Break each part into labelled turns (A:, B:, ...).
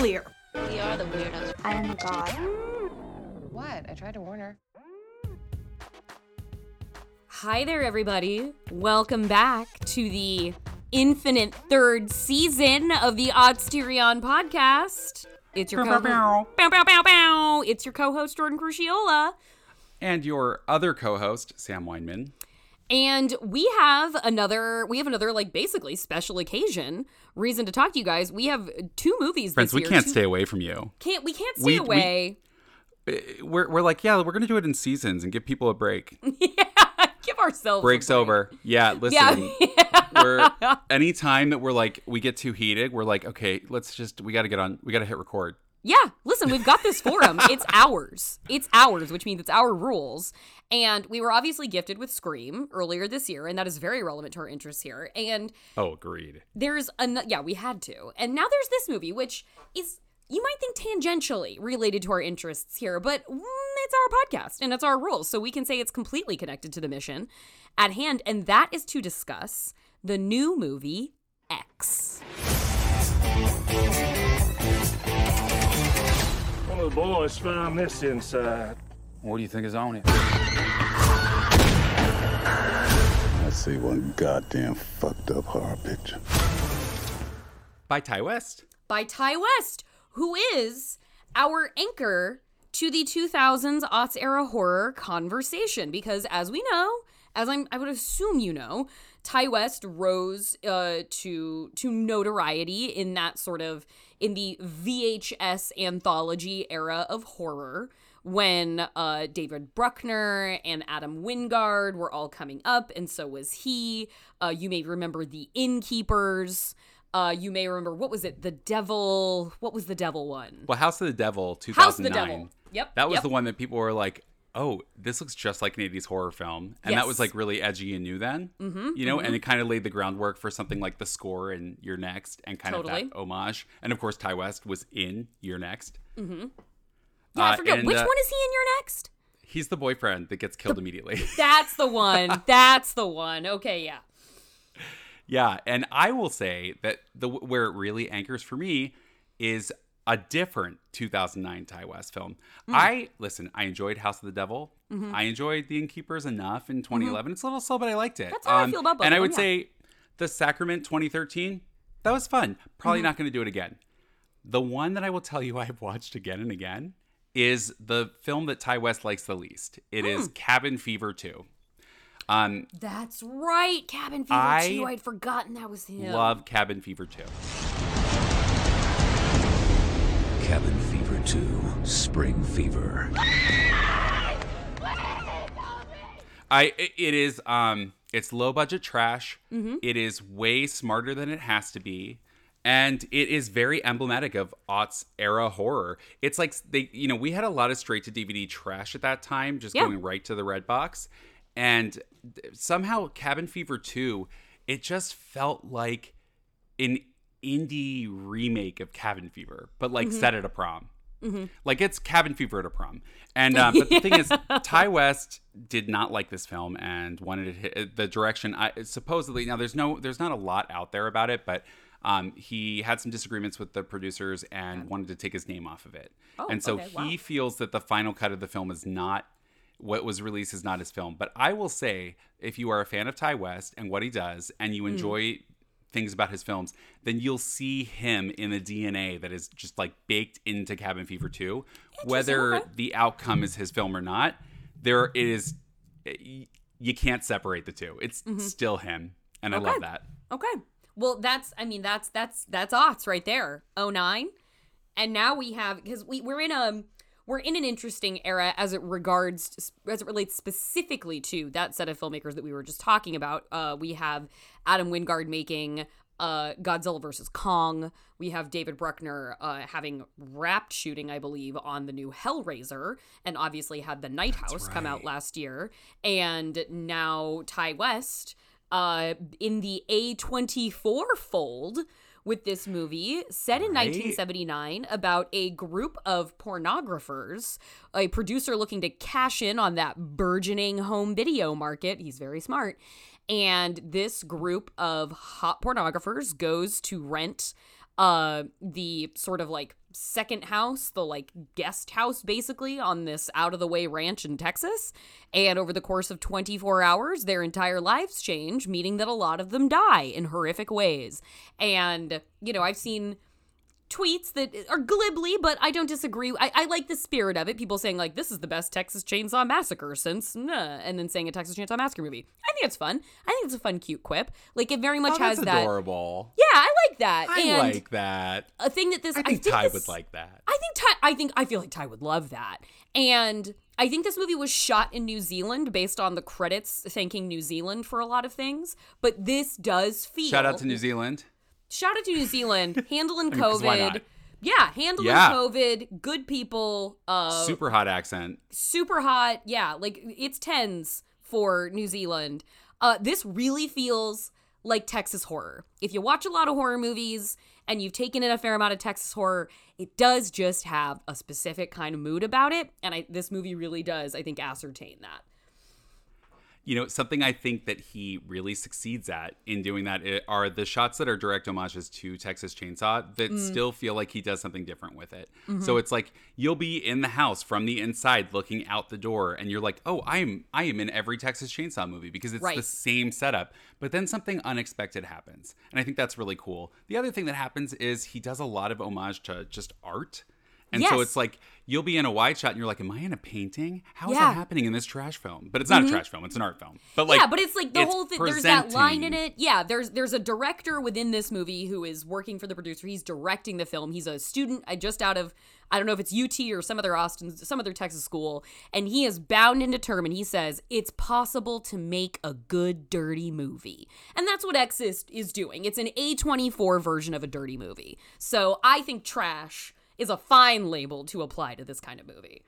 A: clear.
B: We are the weirdos.
C: I am god.
D: What? I tried to warn her.
A: Hi there, everybody. Welcome back to the infinite third season of the Odsterion podcast. It's your co-host. Bow, bow, bow, bow. It's your co-host Jordan Crucchiola.
E: and your other co-host Sam Wineman.
A: And we have another we have another like basically special occasion reason to talk to you guys. We have two movies
E: Friends, we
A: year.
E: can't
A: Two-
E: stay away from you.
A: Can't we can't stay
E: We- we-
A: away.
E: Uh, We're, we're like, yeah, we're gonna do it in seasons and give people a break.
A: yeah, give ourselves a
E: Breaks
A: break.
E: over. Yeah, listen.
A: Yeah.
E: we're anytime that we're like we get too heated, we're like, okay, let's just we got to get on. We got to hit record.
A: Yeah, listen, we've got this forum. It's ours. It's ours, which means it's our rules. And we were obviously gifted with Scream earlier this year, and that is very relevant to our interests here. And
E: Oh, agreed.
A: there's an yeah, we had to. And now there's this movie, which is you might think tangentially related to our interests here, but mm, it's our podcast and it's our rules, so we can say it's completely connected to the mission at hand, and that is to discuss the new movie X.
F: One of the boys found this inside.
G: What do you think is on it?
H: I see one goddamn fucked up horror picture.
E: By Ti West.
A: by Ti West, who is our anchor to the 2000s aughts era horror conversation. Because as we know, as I'm, I would assume you know, Ti West rose uh, to to notoriety in that sort of in the VHS anthology era of horror when uh, David Bruckner and Adam Wingard were all coming up, and so was he. Uh, you may remember the Innkeepers. Uh, you may remember what was it? The Devil. What was the Devil one?
E: Well, House of the Devil,
A: House of
E: 2009.
A: the Devil. Yep.
E: That was
A: yep.
E: the one that people were like, "Oh, this looks just like an '80s horror film," and that was like really edgy and new then. Mm-hmm, you know, and it kind of laid the groundwork for something like the score in You're Next, and kind
A: Totally.
E: of that homage. And of course, Ti West was in You're Next.
A: Yeah, I
E: uh,
A: forget
E: and,
A: which
E: uh,
A: one is he in You're Next.
E: He's the boyfriend that gets killed immediately.
A: That's the one. That's the one. Okay, yeah.
E: Yeah, and I will say that the where it really anchors for me is a different 2009 Ti West film.
A: Mm.
E: I listen. I enjoyed House of the Devil. I enjoyed The Innkeepers enough in 2011. It's a little slow, but I liked it.
A: Mm-hmm.
E: Um,
A: That's how I feel about both
E: And I would
A: yeah.
E: say The Sacrament 2013. That was fun. Probably
A: Mm-hmm.
E: not going to do it again. The one that I will tell you I've watched again and again is the film that Ti West likes the least. It is
A: Hmm.
E: Cabin Fever 2. Um,
A: That's right. Cabin Fever
E: I
A: 2. I'd forgotten that was him.
E: love Cabin Fever 2.
I: Cabin Fever 2, Spring Fever.
E: I it- it is um it's low budget trash.
A: Mm-hmm.
E: It is way smarter than it has to be. And it is very emblematic of aughts era horror. It's like they, you know, we had a lot of straight to DVD trash at that time, just
A: Yeah.
E: going right to the red box. And somehow Cabin Fever 2, it just felt like an indie remake of Cabin Fever, but like set at a prom. Like it's Cabin Fever at a prom. And uh, but the thing is, Ti West did not like this film and wanted it hit, the direction. I supposedly now there's no there's not a lot out there about it, but um, he had some disagreements with the producers and wanted to take his name off of it.
A: Oh,
E: and so
A: okay,
E: he
A: wow.
E: feels that the final cut of the film is not what was released is not his film. But I will say, if you are a fan of Ti West and what he does, and you enjoy things about his films, then you'll see him in the DNA that is just like baked into Cabin Fever 2. Whether
A: okay.
E: the outcome is his film or not, there it is. You can't separate the two. It's still him, and I
A: Mm-hmm.
E: Love that.
A: Okay. Well, that's I mean that's that's that's aughts right there. 09. And now we have because we we're in a we're in an interesting era as it regards as it relates specifically to that set of filmmakers that we were just talking about. Uh, we have Adam Wingard making uh, Godzilla versus Kong. We have David Bruckner uh, having wrapped shooting, I believe, on the new Hellraiser, and obviously had the Night House come out last year. And now Ti West uh, in the A24 fold with this movie set in
E: Right.
A: 1979 about a group of pornographers, a producer looking to cash in on that burgeoning home video market. He's very smart. And this group of hot pornographers goes to rent uh the sort of like second house, the like guest house basically on this out of the way ranch in Texas. And over the course of 24 hours, their entire lives change, meaning that a lot of them die in horrific ways. And, you know, I've seen tweets that are glibly, but I don't disagree. I, I like the spirit of it. People saying like this is the best Texas Chainsaw Massacre since, nah, and then saying a Texas Chainsaw Massacre movie. I think it's fun. I think it's a fun, cute quip. Like it very much
E: Oh,
A: has that.
E: adorable.
A: Yeah, I like that.
E: I
A: and
E: like that.
A: a thing that this
E: I think Ti
A: this-
E: would like that.
A: I think Ti. I think I feel like Ti would love that. And I think this movie was shot in New Zealand based on the credits thanking New Zealand for a lot of things. But this does feel
E: Shout out to New Zealand.
A: Shout out to New Zealand handling
E: mean, 'cause why
A: COVID. Yeah, handling
E: Yeah.
A: COVID. Good people. Uh,
E: Super hot accent.
A: super hot. Yeah, like it's tens for New Zealand. Uh, this really feels like Texas horror. If you watch a lot of horror movies and you've taken in a fair amount of Texas horror, it does just have a specific kind of mood about it, and I, this movie really does, I think, ascertain that.
E: You know, something I think that he really succeeds at in doing that eh, are the shots that are direct homages to Texas Chainsaw that mm. still feel like he does something different with it. Mm-hmm. So it's like you'll be in the house from the inside looking out the door and you're like, "Oh, I am I am in every Texas Chainsaw movie because it's
A: Right.
E: the same setup." But then something unexpected happens. And I think that's really cool. The other thing that happens is he does a lot of homage to just art. And so it's like you'll be in a wide shot and you're like, "Am I in a painting? How is
A: Yeah.
E: that happening in this trash film?" But it's not a trash film; it's an art film. But like,
A: yeah, but it's like the
E: it's
A: whole thing. There's that line in it. Yeah, there's there's a director within this movie who is working for the producer. He's directing the film. He's a student uh, just out of I don't know if it's UT or some other Austin, some other Texas school, and he is bound and determined. He says it's possible to make a good dirty movie, and that's what Exist is doing. It's an A24 version of a dirty movie. So I think trash is a fine label to apply to this kind of movie.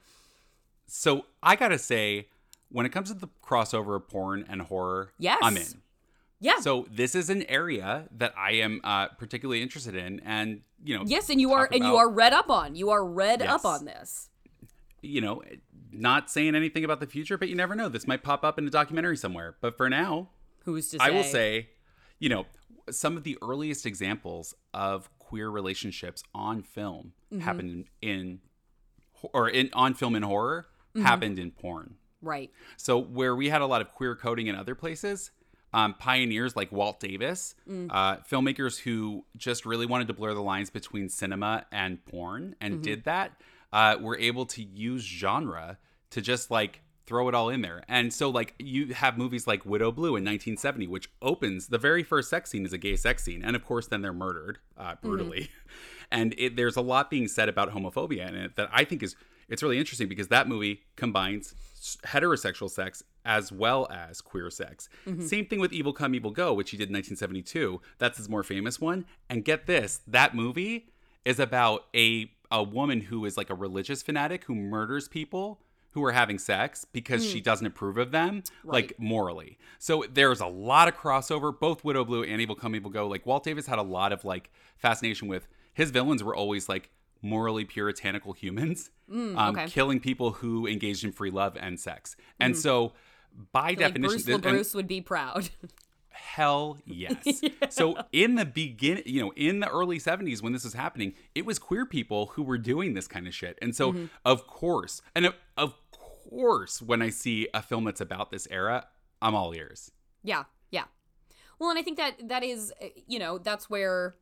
E: So I gotta say, when it comes to the crossover of porn and horror,
A: Yes.
E: I'm in.
A: Yeah.
E: So this is an area that I am uh, particularly interested in, and you know,
A: yes, and you are
E: talk
A: and you are read up on. You are read
E: Yes.
A: up on this.
E: you know, not saying anything about the future, but you never know. This might pop up in a documentary somewhere. But for now,
A: Who's to say?
E: I will say, you know, some of the earliest examples of queer relationships on film
A: Mm-hmm.
E: happened in, or in on film in horror
A: Mm-hmm.
E: happened in porn.
A: right.
E: So where we had a lot of queer coding in other places, um, pioneers like Walt Davis, uh, filmmakers who just really wanted to blur the lines between cinema and porn, and did that, uh, were able to use genre to just like throw it all in there. And so like you have movies like Widow Blue in 1970, which opens the very first sex scene is a gay sex scene, and of course then they're murdered uh, brutally. And it, there's a lot being said about homophobia in it that I think is it's really interesting because that movie combines heterosexual sex as well as queer sex. Same thing with Evil Come Evil Go, which he did in 1972. That's his more famous one. And get this, that movie is about a a woman who is like a religious fanatic who murders people who are having sex because she doesn't approve of them like morally. So there's a lot of crossover both Widow Blue and Evil Come Evil Go. Like Walt Davis had a lot of like fascination with his villains were always like morally puritanical humans um,
A: okay.
E: killing people who engaged in free love and sex. And so by
A: Like
E: definition
A: Bruce
E: th-
A: LaBruce would be proud.
E: Hell yes. So in the begin, you know, in the early 70s when this was happening, it was queer people who were doing this kind of shit. And so
A: Mm-hmm.
E: of course, and of, of course when I see a film that's about this era, I'm all ears.
A: yeah, yeah. Well, and I think that that is, uh, you know, that's where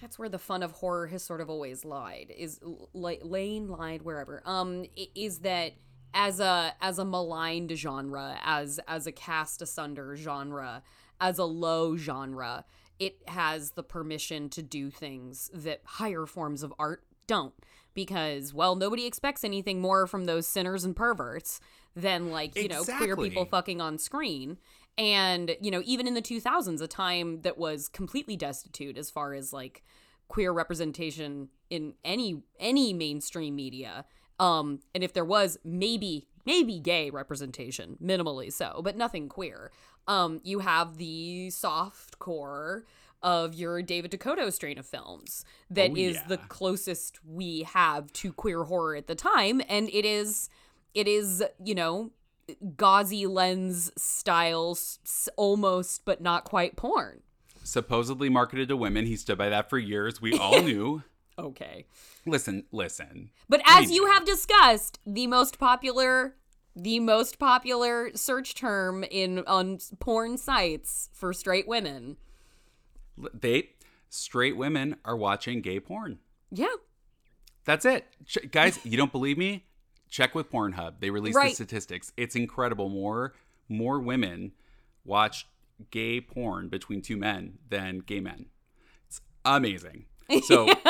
A: that's where the fun of horror has sort of always lied is like laying lied wherever um is that as a as a maligned genre as as a cast asunder genre as a low genre it has the permission to do things that higher forms of art don't because well nobody expects anything more from those sinners and perverts than like you know queer people fucking on screen. And you know even in the 2000s a time that was completely destitute as far as like queer representation in any any mainstream media. Um and if there was maybe maybe gay representation minimally so but nothing queer. Um you have the soft core of your David DeCoteau strain of films that
E: Oh,
A: is the closest we have to queer horror at the time and it is it is you know gauzy lens style s- s- almost but not quite porn
E: supposedly marketed to women. He stood by that for years. We all knew.
A: Okay.
E: Listen, listen.
A: But as you have discussed, the most popular the most popular search term in on porn sites for straight women.
E: They straight women are watching gay porn.
A: Yeah.
E: That's it. Ch- guys, you don't believe me? Check with Pornhub. They released the statistics. It's incredible. More more women watch gay porn between two men than gay men. It's amazing. So,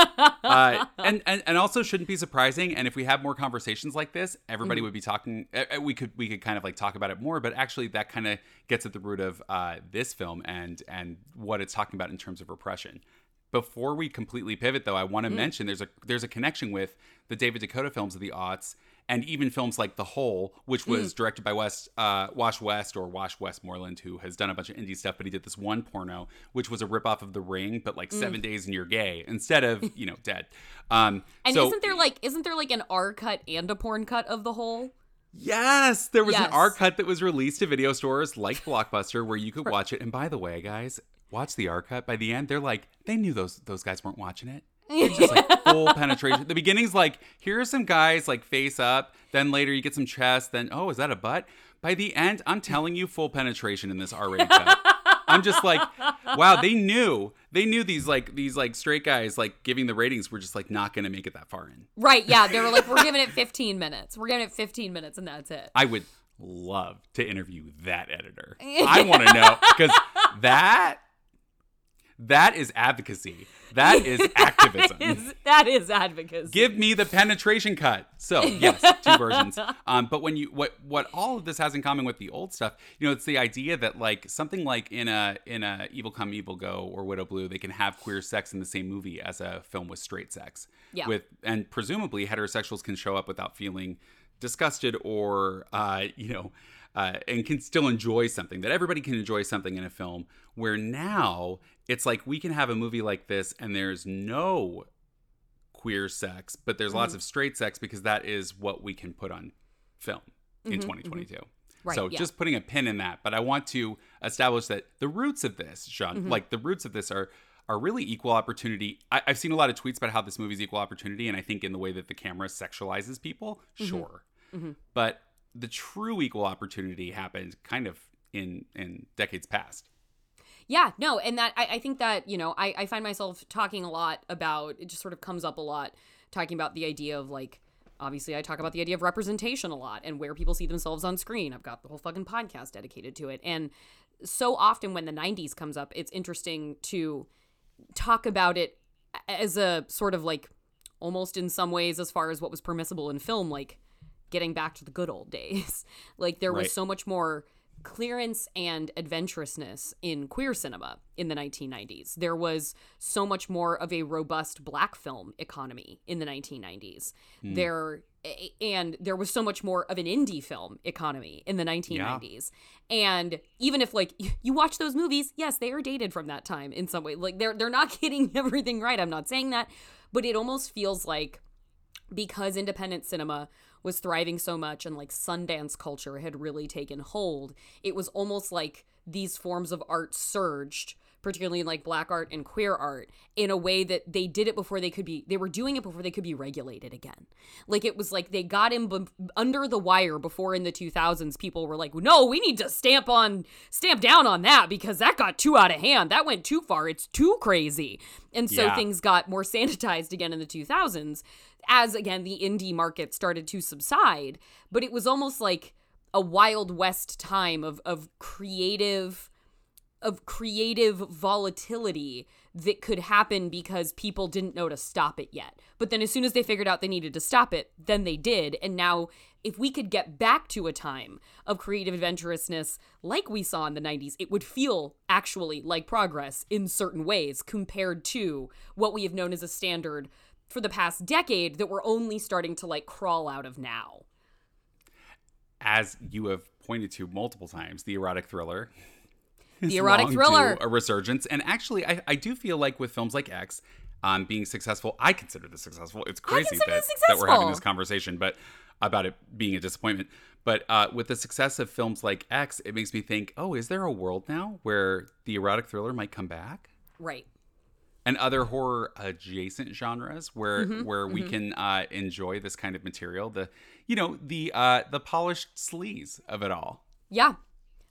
E: uh, and, and and also shouldn't be surprising. And if we have more conversations like this, everybody would be talking. uh, uh, We could we could kind of like talk about it more. But actually, that kind of gets at the root of uh, this film and and what it's talking about in terms of repression. Before we completely pivot, though, I want to mention there's a there's a connection with the David DeCoteau films of the aughts, and even films like The Hole, which was directed by West uh, Wash West or Wash Westmoreland, who has done a bunch of indie stuff, but he did this one porno, which was a ripoff of The Ring, but like seven days and you're gay instead of you know dead. Um,
A: And
E: so,
A: isn't there like isn't there like an R cut and a porn cut of the Hole?
E: Yes, there was
A: Yes.
E: an R cut that was released to video stores like Blockbuster where you could watch it. And by the way, guys, watch the R cut. By the end, they're like, they knew those those guys weren't watching it. It's just like full penetration. The beginning's like, here are some guys like face up. Then later you get some chest. Then oh, is that a butt? By the end, I'm telling you, full penetration in this R-rated. I'm just like, wow, they knew. They knew these like these like straight guys like giving the ratings were just like not gonna make it that far in.
A: Right, yeah. They were like, We're giving it fifteen minutes. We're giving it fifteen minutes and that's it.
E: I would love to interview that editor. I want to know because that that is advocacy. That is activism.
A: Is- that is advocacy.
E: Give me the penetration cut. So yes, two versions. Um, but when you what what all of this has in common with the old stuff, you know, it's the idea that like something like in a in a Evil Come Evil Go or Widow Blue, they can have queer sex in the same movie as a film with straight sex.
A: Yeah.
E: With and presumably heterosexuals can show up without feeling disgusted or uh, you know. Uh, and can still enjoy something that everybody can enjoy something in a film where now it's like we can have a movie like this and there's no queer sex, but there's lots of straight sex because that is what we can put on film in 2022.
A: Right,
E: so
A: yeah.
E: just putting a pin in that, but I want to establish that the roots of this, Sean,
A: Mm-hmm.
E: like the roots of this are are really equal opportunity. I, I've seen a lot of tweets about how this movie's equal opportunity, and I think in the way that the camera sexualizes people,
A: Mm-hmm.
E: sure, but the true equal opportunity happened kind of in in decades past.
A: Yeah, no, and that I, I think that, you know, I, I find myself talking a lot about it just sort of comes up a lot, talking about the idea of like obviously I talk about the idea of representation a lot and where people see themselves on screen. I've got the whole fucking podcast dedicated to it. And so often when the 90s comes up, it's interesting to talk about it as a sort of like almost in some ways as far as what was permissible in film like getting back to the good old days. Like there was
E: Right.
A: so much more clearance and adventurousness in queer cinema in the 1990s there was so much more of a robust black film economy in the 1990s hmm. there and there was so much more of an indie film economy in the 1990s and even if like you watch those movies yes they are dated from that time in some way. Like they're they're not getting everything right. I'm not saying that. But it almost feels like because independent cinema was thriving so much and like Sundance culture had really taken hold, it was almost like these forms of art surged, particularly in like black art and queer art, in a way that they did it before they could be, they were doing it before they could be regulated again. Like it was like they got in b- under the wire before in the 2000s, people were like, no, we need to stamp on, stamp down on that because that got too out of hand. That went too far. It's too crazy. And so
E: Yeah.
A: things got more sanitized again in the 2000s as again the indie market started to subside but it was almost like a wild west time of of creative of creative volatility that could happen because people didn't know to stop it yet. But then as soon as they figured out they needed to stop it, then they did. And now if we could get back to a time of creative adventurousness like we saw in the 90s, it would feel actually like progress in certain ways compared to what we have known as a standard for the past decade that we're only starting to like crawl out of now.
E: As you have pointed to multiple times, the erotic thriller
A: The erotic thriller.
E: a resurgence. And actually, I, I do feel like with films like X, um, being successful, I consider this successful. It's crazy that, that we're having this conversation, but about it being a disappointment. But uh, with the success of films like X, it makes me think, oh, is there a world now where the erotic thriller might come back?
A: Right.
E: And other horror adjacent genres where
A: Mm-hmm,
E: where we can uh, enjoy this kind of material the you know the uh, the polished sleaze of it all
A: Yeah.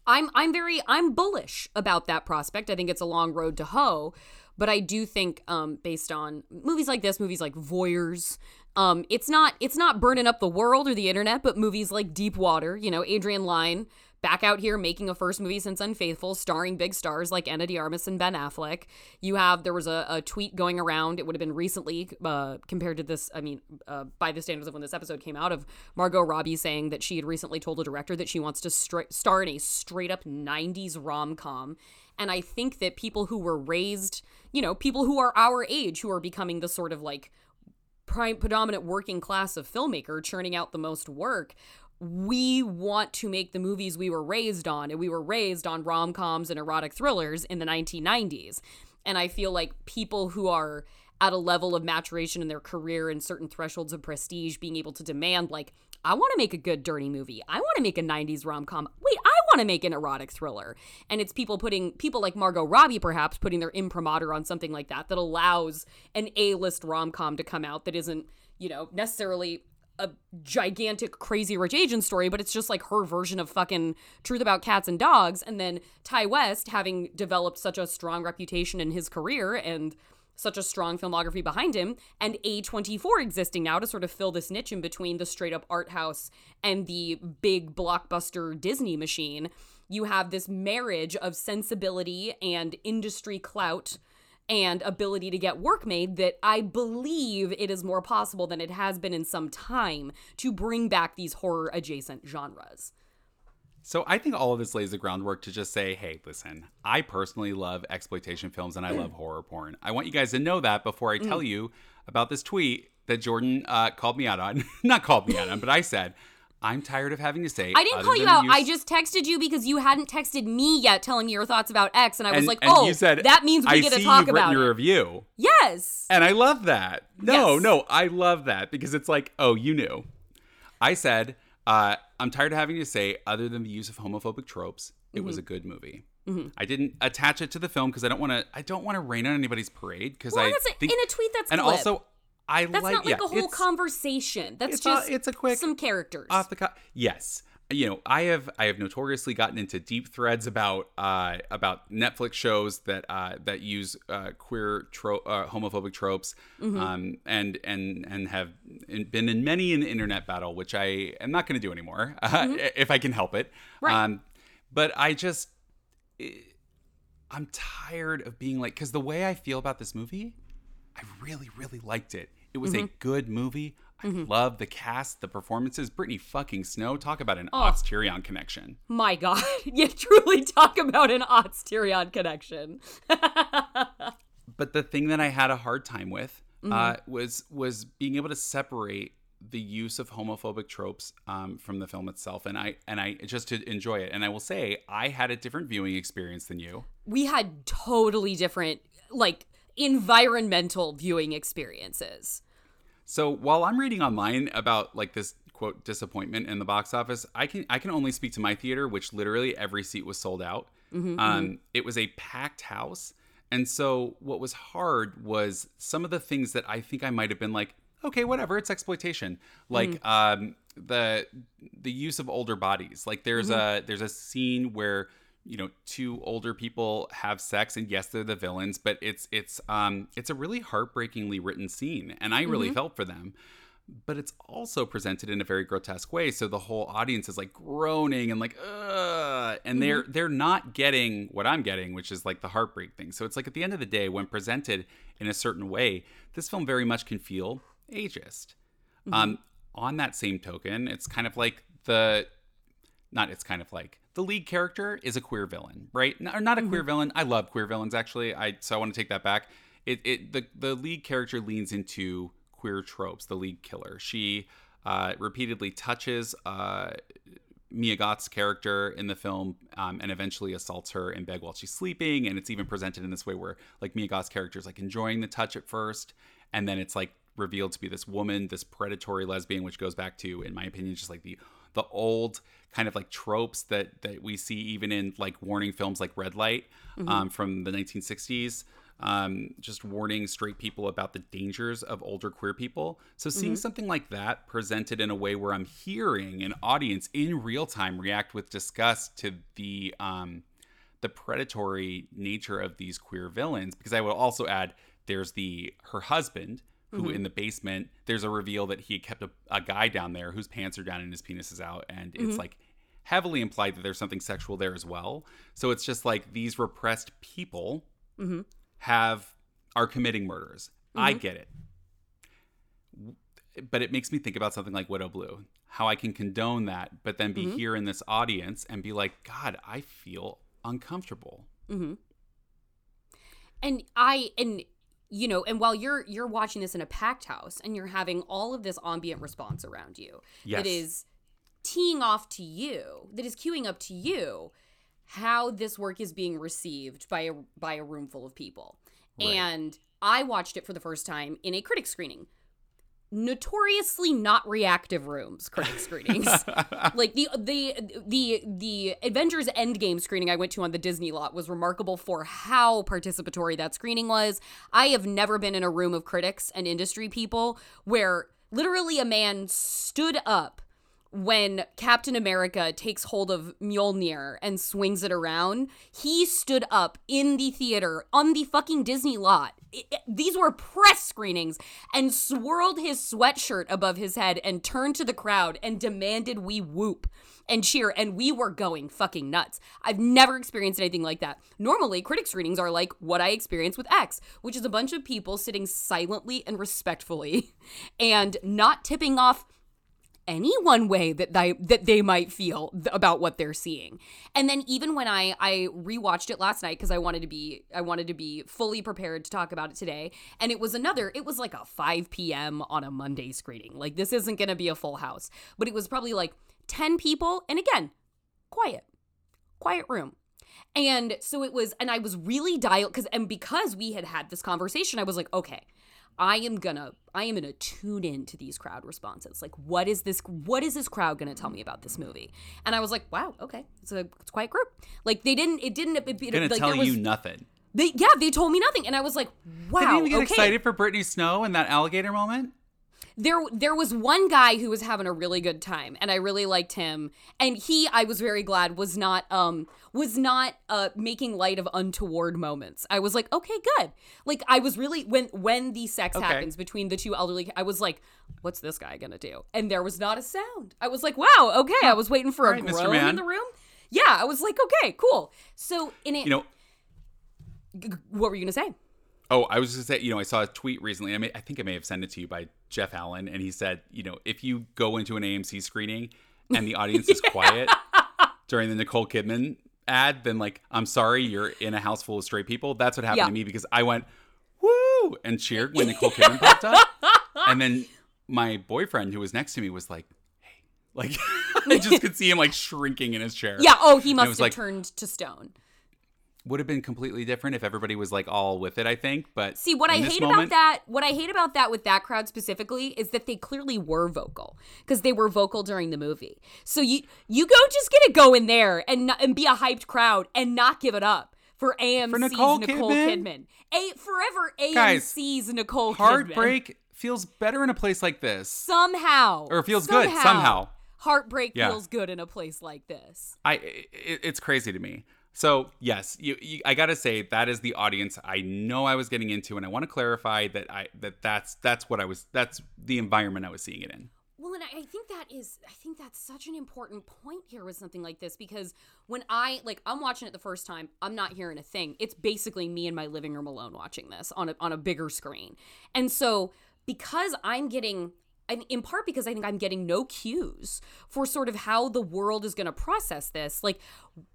A: I'm I'm very I'm bullish about that prospect. I think it's a long road to hoe, but I do think um based on movies like this, movies like Voyeurs, um it's not it's not burning up the world or the internet, but movies like Deep Water, you know, Adrian Lyne back out here making a first movie since Unfaithful, starring big stars like Ana de Armas and Ben Affleck. You have there was a, a tweet going around. It would have been recently uh, compared to this. I mean, uh, by the standards of when this episode came out, of Margot Robbie saying that she had recently told a director that she wants to stra- star in a straight up '90s rom com. And I think that people who were raised, you know, people who are our age, who are becoming the sort of like prime predominant working class of filmmaker churning out the most work we want to make the movies we were raised on and we were raised on rom-coms and erotic thrillers in the 1990s and i feel like people who are at a level of maturation in their career and certain thresholds of prestige being able to demand like i want to make a good dirty movie. I want to make a 90s rom-com. Wait i want to make an erotic thriller. And it's people putting people like margot robbie perhaps putting their imprimatur on something like that that allows an a-list rom-com to come out that isn't you know necessarily a gigantic crazy rich agent story, but it's just like her version of fucking truth about cats and dogs. And then Ti West, having developed such a strong reputation in his career and such a strong filmography behind him, and A24 existing now to sort of fill this niche in between the straight up art house and the big blockbuster Disney machine. You have this marriage of sensibility and industry clout and ability to get work made that I believe it is more possible than it has been in some time to bring back these horror adjacent genres.
E: so i think all of this lays the groundwork to just say hey listen i personally love exploitation films and i love horror porn i want you guys to know that before i
A: Mm.
E: tell you about this tweet that jordan uh, called me out on not called me out on but i said i'm tired of having to say
A: I didn't call you out.
E: use-
A: I just texted you because you hadn't texted me yet telling me your thoughts about X and I was
E: and,
A: like, "Oh,
E: you said
A: that means we
E: I
A: get to talk
E: you've
A: about
E: written your
A: it."
E: review
A: Yes.
E: And I love that. No,
A: Yes.
E: no, I love that because it's like, oh, you knew. I said, uh, I'm tired of having to say, other than the use of homophobic tropes, it
A: Mm-hmm.
E: was a good movie. I didn't attach it to the film because I don't want to. I don't want to rain on anybody's parade because
A: Well,
E: I think,
A: in a tweet that's
E: and
A: glib.
E: also I
A: That's
E: like
A: not like
E: yeah,
A: a whole conversation. That's
E: it's a-
A: just
E: it's a quick-
A: some characters.
E: off the cuff. Yes, you know, I have I have notoriously gotten into deep threads about uh, about Netflix shows that uh, that use uh, queer tro- uh, homophobic tropes,
A: Mm-hmm.
E: um, and and and have been in many an internet battle, which I am not going to do anymore uh, if I can help it.
A: Mm-hmm. Right.
E: Um, but I just. I'm tired of being like, because the way I feel about this movie, I really, really liked it. It was
A: Mm-hmm.
E: a good movie. I love the cast, the performances. Brittany fucking Snow, talk about an Ox Tyrion connection.
A: My God, you truly talk about an Ots Tyrion connection.
E: But the thing that I had a hard time with
A: Mm-hmm.
E: uh, was was being able to separate the use of homophobic tropes um, from the film itself, and I and I just to enjoy it. And I will say, I had a different viewing experience than you.
A: we had totally different, like, environmental viewing experiences.
E: So while I'm reading online about like this quote disappointment in the box office, I can I can only speak to my theater, which literally every seat was sold out. um, It was a packed house, and so what was hard was some of the things that I think I might have been like, okay, whatever, it's exploitation, like um, the the use of older bodies. Like there's a there's a scene where you know two older people have sex and yes they're the villains but it's it's um it's a really heartbreakingly written scene and i really felt for them. But it's also presented in a very grotesque way so the whole audience is like groaning and like Ugh, and they're they're not getting what i'm getting which is like the heartbreak thing. So it's like at the end of the day when presented in a certain way this film very much can feel ageist. Um on that same token it's kind of like the not it's kind of like the lead character is a queer villain, right? Or not a queer villain. I love queer villains actually. I so I want to take that back. It it the the lead character leans into queer tropes. The lead killer. She uh, repeatedly touches uh, Mia Goth's character in the film um, and eventually assaults her in bed while she's sleeping. And it's even presented in this way where like Mia Goth's character is like enjoying the touch at first, and then it's like revealed to be this woman, this predatory lesbian, which goes back to, in my opinion, just like the the old kind of like tropes that that we see even in like warning films like Red Light um, from the 1960s. Um, just warning straight people about the dangers of older queer people. So seeing something like that presented in a way where I'm hearing an audience in real time react with disgust to the um, the predatory nature of these queer villains because i will also add there's the her husband who mm-hmm. in the basement there's a reveal that he kept a, a guy down there whose pants are down and his penis is out and it's mm-hmm. like heavily implied that there's something sexual there as well. So it's just like these repressed people mm-hmm. have are committing murders. I get it. But it makes me think about something like Widow Blue, how I can condone that, but then be here in this audience and be like, God, I feel uncomfortable.
A: and i and you know and while you're you're watching this in a packed house and you're having all of this ambient response around you
E: Yes.
A: that is teeing off to you that is queuing up to you how this work is being received by a by a room full of people and i watched it for the first time in a critic screening notoriously not reactive rooms critic screenings like the the the the Avengers Endgame screening I went to on the Disney lot was remarkable for how participatory that screening was. I have never been in a room of critics and industry people where literally a man stood up when Captain America takes hold of Mjolnir and swings it around, he stood up in the theater on the fucking Disney lot. It- it- these were press screenings and swirled his sweatshirt above his head and turned to the crowd and demanded we whoop and cheer and we were going fucking nuts. I've never experienced anything like that. Normally, critic screenings are like what I experienced with X, which is a bunch of people sitting silently and respectfully and not tipping off any one way that they that they might feel th- about what they're seeing. And then even when I I rewatched it last night because I wanted to be I wanted to be fully prepared to talk about it today, and it was another it was like a 5 p.m. on a Monday screening. Like this isn't going to be a full house, but it was probably like 10 people and again, quiet. Quiet room. And so it was, and I was really dialed because, and because we had had this conversation, I was like, okay, I am gonna, I am gonna tune in to these crowd responses. Like, what is this? What is this crowd gonna tell me about this movie? And I was like, wow, okay, it's a, it's quite group. Like they didn't, it didn't, it, it,
E: Gonna
A: like,
E: tell
A: was,
E: you nothing.
A: They, yeah, they told me nothing, and I was like, wow,
E: didn't even get
A: okay
E: excited for Brittany Snow and that alligator moment.
A: There there was one guy who was having a really good time and I really liked him and he I was very glad was not um was not uh making light of untoward moments. I was like, "Okay, good." Like I was really when when the sex
E: Okay.
A: happens between the two elderly I was like, "What's this guy going to do?" And there was not a sound. I was like, "Wow, okay." I was waiting for
E: All
A: a
E: right,
A: groan in the room. Yeah, I was like, "Okay, cool." So in it
E: You know,
A: g- what were you going to say?
E: Oh, I was just say, you know, I saw a tweet recently. I may, I think I may have sent it to you by Jeff Allen, and he said, you know, if you go into an AMC screening and the audience is quiet during the Nicole Kidman ad, then like, I'm sorry, you're in a house full of straight people. That's what happened
A: Yeah.
E: to me because I went woo and cheered when Nicole Kidman popped up, and then my boyfriend who was next to me was like, hey, like I just could see him like shrinking in his chair.
A: Yeah, oh, he must have
E: like-
A: turned to stone.
E: Would have been completely different if everybody was like all with it. I think, but
A: See, what I hate
E: moment-
A: about that, what I hate about that with that crowd specifically is that they clearly were vocal because they were vocal during the movie. So you you go just get to go in there and and be a hyped crowd and not give it up for AMC's
E: Nicole
A: Nicole,
E: Kidman?
A: Kidman. A forever
E: Guys,
A: AMC's Nicole Kidman.
E: heartbreak feels better in a place like this.
A: somehow
E: Or feels good, somehow.
A: Heartbreak
E: Yeah.
A: feels good in a place like this.
E: I it, it's crazy to me. So yes, you, you, I gotta say that is the audience I know I was getting into, and I want to clarify that I that that's that's what I was that's the environment I was seeing it in.
A: Well, and I I think that is, I think that's such an important point here with something like this because when I, like, I'm watching it the first time, I'm not hearing a thing. It's basically me in my living room alone watching this on a, on a bigger screen. And so, because I'm getting, I- in part because I think I'm getting no cues for sort of how the world is going to process this. Like,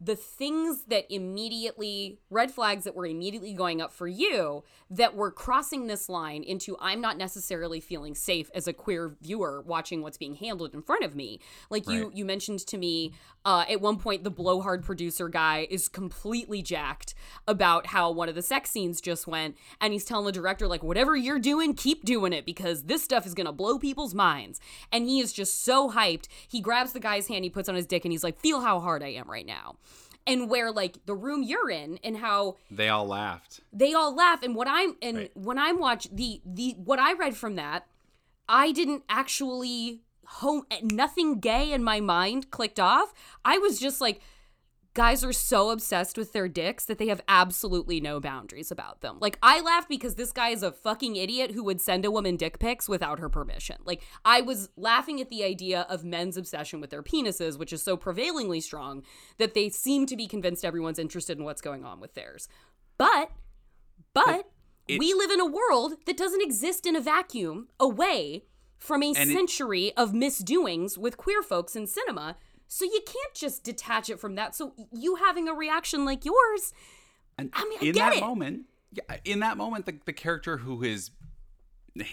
A: the things that immediately red flags that were immediately going up for you that were crossing this line into I'm not necessarily feeling safe as a queer viewer watching what's being handled in front of me. Like you you mentioned to me uh, at one point the blowhard producer guy is completely jacked about how one of the sex scenes just went and he's telling the director like whatever you're doing keep doing it because this stuff is going to blow people's minds. And he is just so hyped. He grabs the guy's hand he puts on his dick and he's like feel how hard I am right now and where like the room you're in and how
E: They all laughed.
A: they all laugh and what i'm and
E: Right.
A: when i'm watch the the what i read from that i didn't actually home nothing gay in my mind clicked off i was just like guys are so obsessed with their dicks that they have absolutely no boundaries about them like i laughed because this guy is a fucking idiot who would send a woman dick pics without her permission like i was laughing at the idea of men's obsession with their penises which is so prevailingly strong that they seem to be convinced everyone's interested in what's going on with theirs but but
E: it-
A: we live in a world that doesn't exist in a vacuum away from a
E: And it-
A: century of misdoings with queer folks in cinema. So you can't just detach it from that. So you having a reaction like yours,
E: And
A: I mean, I
E: in
A: get
E: that
A: it.
E: moment, yeah, in that moment, the, the character who his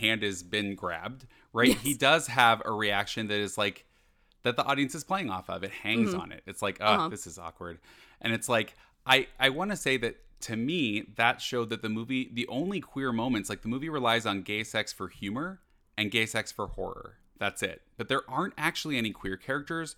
E: hand has been grabbed, right? He does have a reaction that is like that the audience is playing off of. It hangs on it. It's like, oh,
A: Uh-huh.
E: this is awkward. And it's like, I I want to say that to me, that showed that the movie, the only queer moments, like the movie relies on gay sex for humor and gay sex for horror. That's it. But there aren't actually any queer characters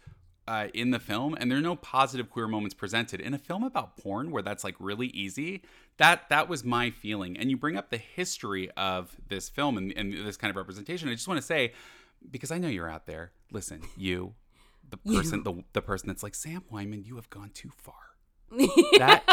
E: uh, in the film, and there are no positive queer moments presented in a film about porn where that's like really easy. That that was my feeling. And you bring up the history of this film and, and this kind of representation. I just want to say, because I know you're out there. Listen, you, the person, the the person that's like Sam Wineman, you have gone too far. that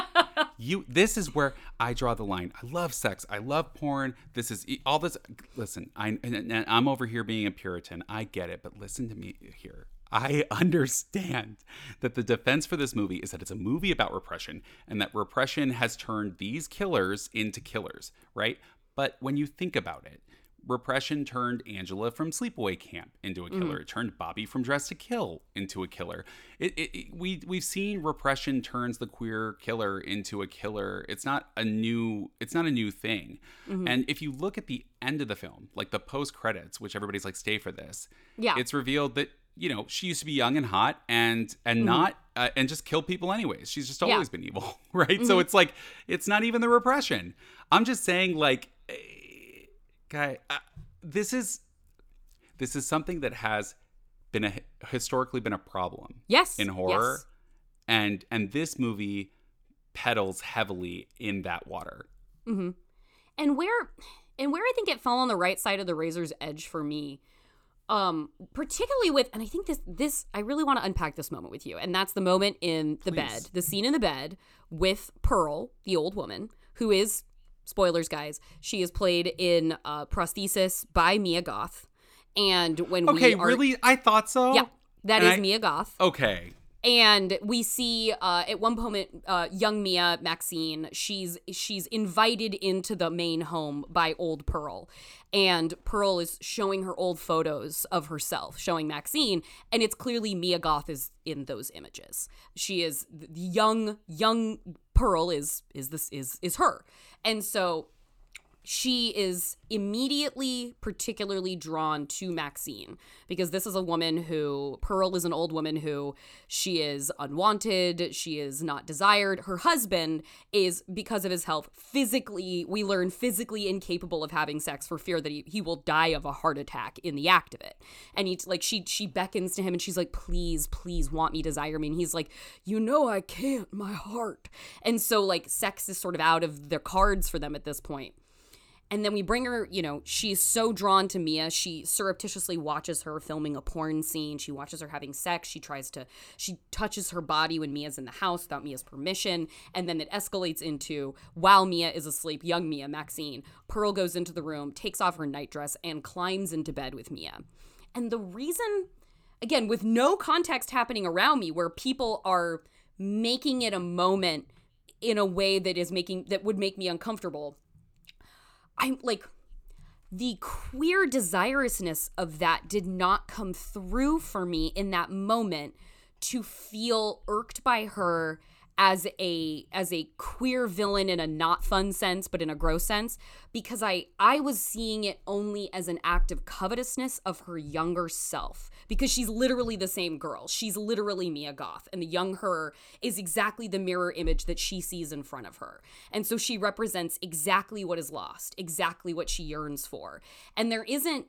E: you this is where i draw the line i love sex i love porn this is all this listen i and, and i'm over here being a puritan i get it but listen to me here i understand that the defense for this movie is that it's a movie about repression and that repression has turned these killers into killers right but when you think about it repression turned Angela from Sleepaway Camp into a killer. Mm. It turned Bobby from Dressed to Kill into a killer. It, it, it- we we've seen repression turns the queer killer into a killer. It's not a new it's not a new thing. Mm-hmm. And if you look at the end of the film, like the post credits, which everybody's like stay for this,
A: Yeah.
E: it's revealed that you know she used to be young and hot and and not uh, and just kill people anyways. She's just
A: Yeah.
E: always been evil, right? So it's like it's not even the repression. I'm just saying like guy uh, this is this is something that has been a historically been a problem
A: yes,
E: in horror
A: yes.
E: and and this movie pedals heavily in that water
A: and where and where I think it fell on the right side of the razor's edge for me um particularly with and I think this this I really want to unpack this moment with you and that's the moment in the bed the scene in the bed with Pearl the old woman who is spoilers guys she is played in uh prosthesis by Mia Goth and when
E: okay
A: we are
E: really? I thought so.
A: Yeah that
E: And
A: is
E: I-
A: Mia Goth.
E: Okay
A: and we see uh, at one moment uh, young mia maxine she's she's invited into the main home by old pearl. And pearl is showing her old photos of herself showing maxine and it's clearly mia goth is in those images. She is the young young pearl is is this is is her. And so she is immediately particularly drawn to Maxine because this is a woman who Pearl is an old woman who she is unwanted, she is not desired. Her husband is because of his health physically we learn physically incapable of having sex for fear that he, he will die of a heart attack in the act of it. And he like she she beckons to him and she's like please please want me desire me and he's like you know I can't my heart. And so like sex is sort of out of the cards for them at this point. And then we bring her, you know, she's so drawn to Mia. She surreptitiously watches her filming a porn scene. She watches her having sex. She tries to, she touches her body when Mia's in the house without Mia's permission. And then it escalates into while Mia is asleep, young Mia, Maxine, Pearl goes into the room, takes off her nightdress, and climbs into bed with Mia. And the reason, again, with no context happening around me where people are making it a moment in a way that is making, that would make me uncomfortable. I'm like the queer desirousness of that did not come through for me in that moment to feel irked by her as a as a queer villain in a not fun sense but in a gross sense because i i was seeing it only as an act of covetousness of her younger self because she's literally the same girl. She's literally mia goth and the young her is exactly the mirror image that she sees in front of her. And so she represents exactly what is lost exactly what she yearns for. And there isn't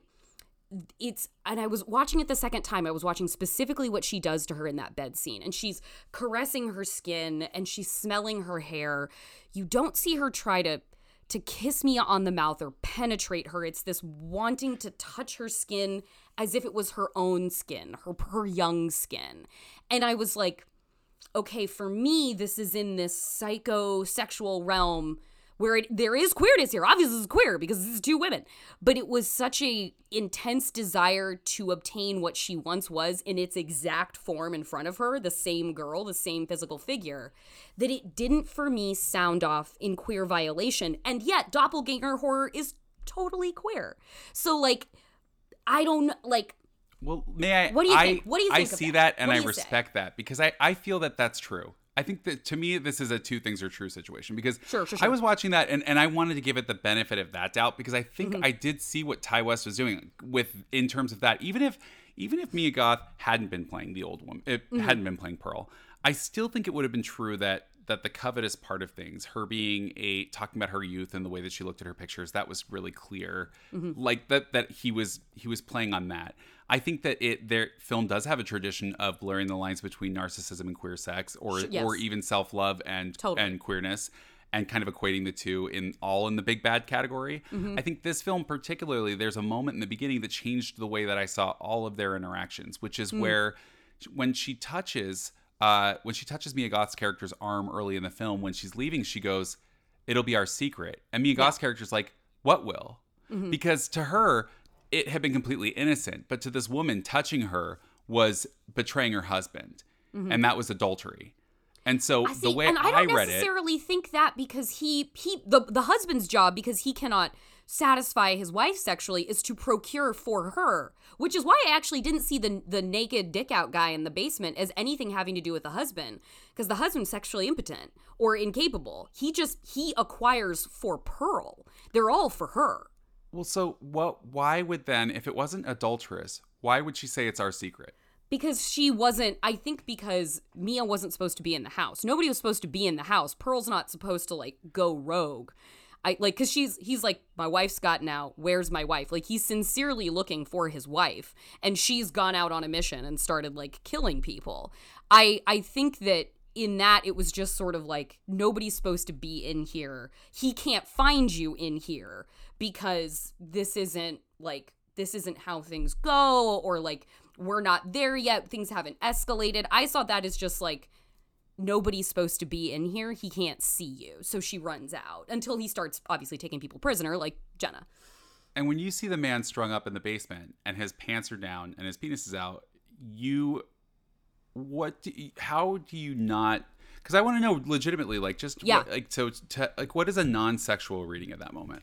A: it's and I was watching it the second time. I was watching specifically what she does to her in that bed scene and she's caressing her skin and she's smelling her hair. You don't see her try to to kiss me on the mouth or penetrate her. It's this wanting to touch her skin as if it was her own skin, her her young skin. And I was like, okay, for me this is in this psycho sexual realm where it, there is queerness here. Obviously, this is queer because this is two women, but it was such a intense desire to obtain what she once was in its exact form in front of her, the same girl, the same physical figure, that it didn't for me sound off in queer violation. And yet, doppelganger horror is totally queer. So, like, I don't like.
E: Well, may I?
A: What do you
E: I,
A: think? What do you think I
E: see
A: that?
E: that, and I
A: you say?
E: respect that because I I feel that that's true. I think that to me this is a two things are true situation because
A: Sure, sure,
E: I was watching that and, and I wanted to give it the benefit of that doubt because I think
A: Mm-hmm.
E: I did see what Ti West was doing with in terms of that even if even if Mia Goth hadn't been playing the old woman it
A: Mm-hmm.
E: hadn't been playing Pearl I still think it would have been true that that the covetous part of things her being a talking about her youth and the way that she looked at her pictures that was really clear
A: Mm-hmm.
E: like that that he was he was playing on that I think that it their film does have a tradition of blurring the lines between narcissism and queer sex, or
A: yes.
E: or even self love and
A: Totally.
E: and queerness, and kind of equating the two in all in the big bad category.
A: Mm-hmm.
E: I think this film particularly, there's a moment in the beginning that changed the way that I saw all of their interactions, which
A: Mm.
E: is where when she touches uh, when she touches Mia Goth's character's arm early in the film, when she's leaving, she goes, "It'll be our secret," and Mia Goth's character's like, "What will?"
A: Mm-hmm.
E: because to her it had been completely innocent but to this woman touching her was betraying her husband and that was adultery and so
A: Mm-hmm. I
E: the
A: see,
E: way
A: and I
E: I,
A: don't
E: read it
A: necessarily think that because he he the the husband's job because he cannot satisfy his wife sexually is to procure for her, which is why I actually didn't see the the naked dick out guy in the basement as anything having to do with the husband because the husband's sexually impotent or incapable. He just he acquires for Pearl. They're all for her.
E: Well so what why would then if it wasn't adulterous why would she say it's our secret?
A: Because she wasn't i think because mia wasn't supposed to be in the house. Nobody was supposed to be in the house. Pearl's not supposed to like go rogue. I like because she's he's like my wife's gotten out where's my wife? Like he's sincerely looking for his wife and she's gone out on a mission and started like killing people. I i think that in that it was just sort of like nobody's supposed to be in here. He can't find you in here because this isn't like this isn't how things go or like we're not there yet things haven't escalated. I saw that as just like nobody's supposed to be in here. He can't see you. So she runs out until he starts obviously taking people prisoner like jenna.
E: And when you see the man strung up in the basement and his pants are down and his penis is out you what do you, how do you not because i want to know legitimately like just
A: Yeah.
E: what, like so to, like what is a non-sexual reading of that moment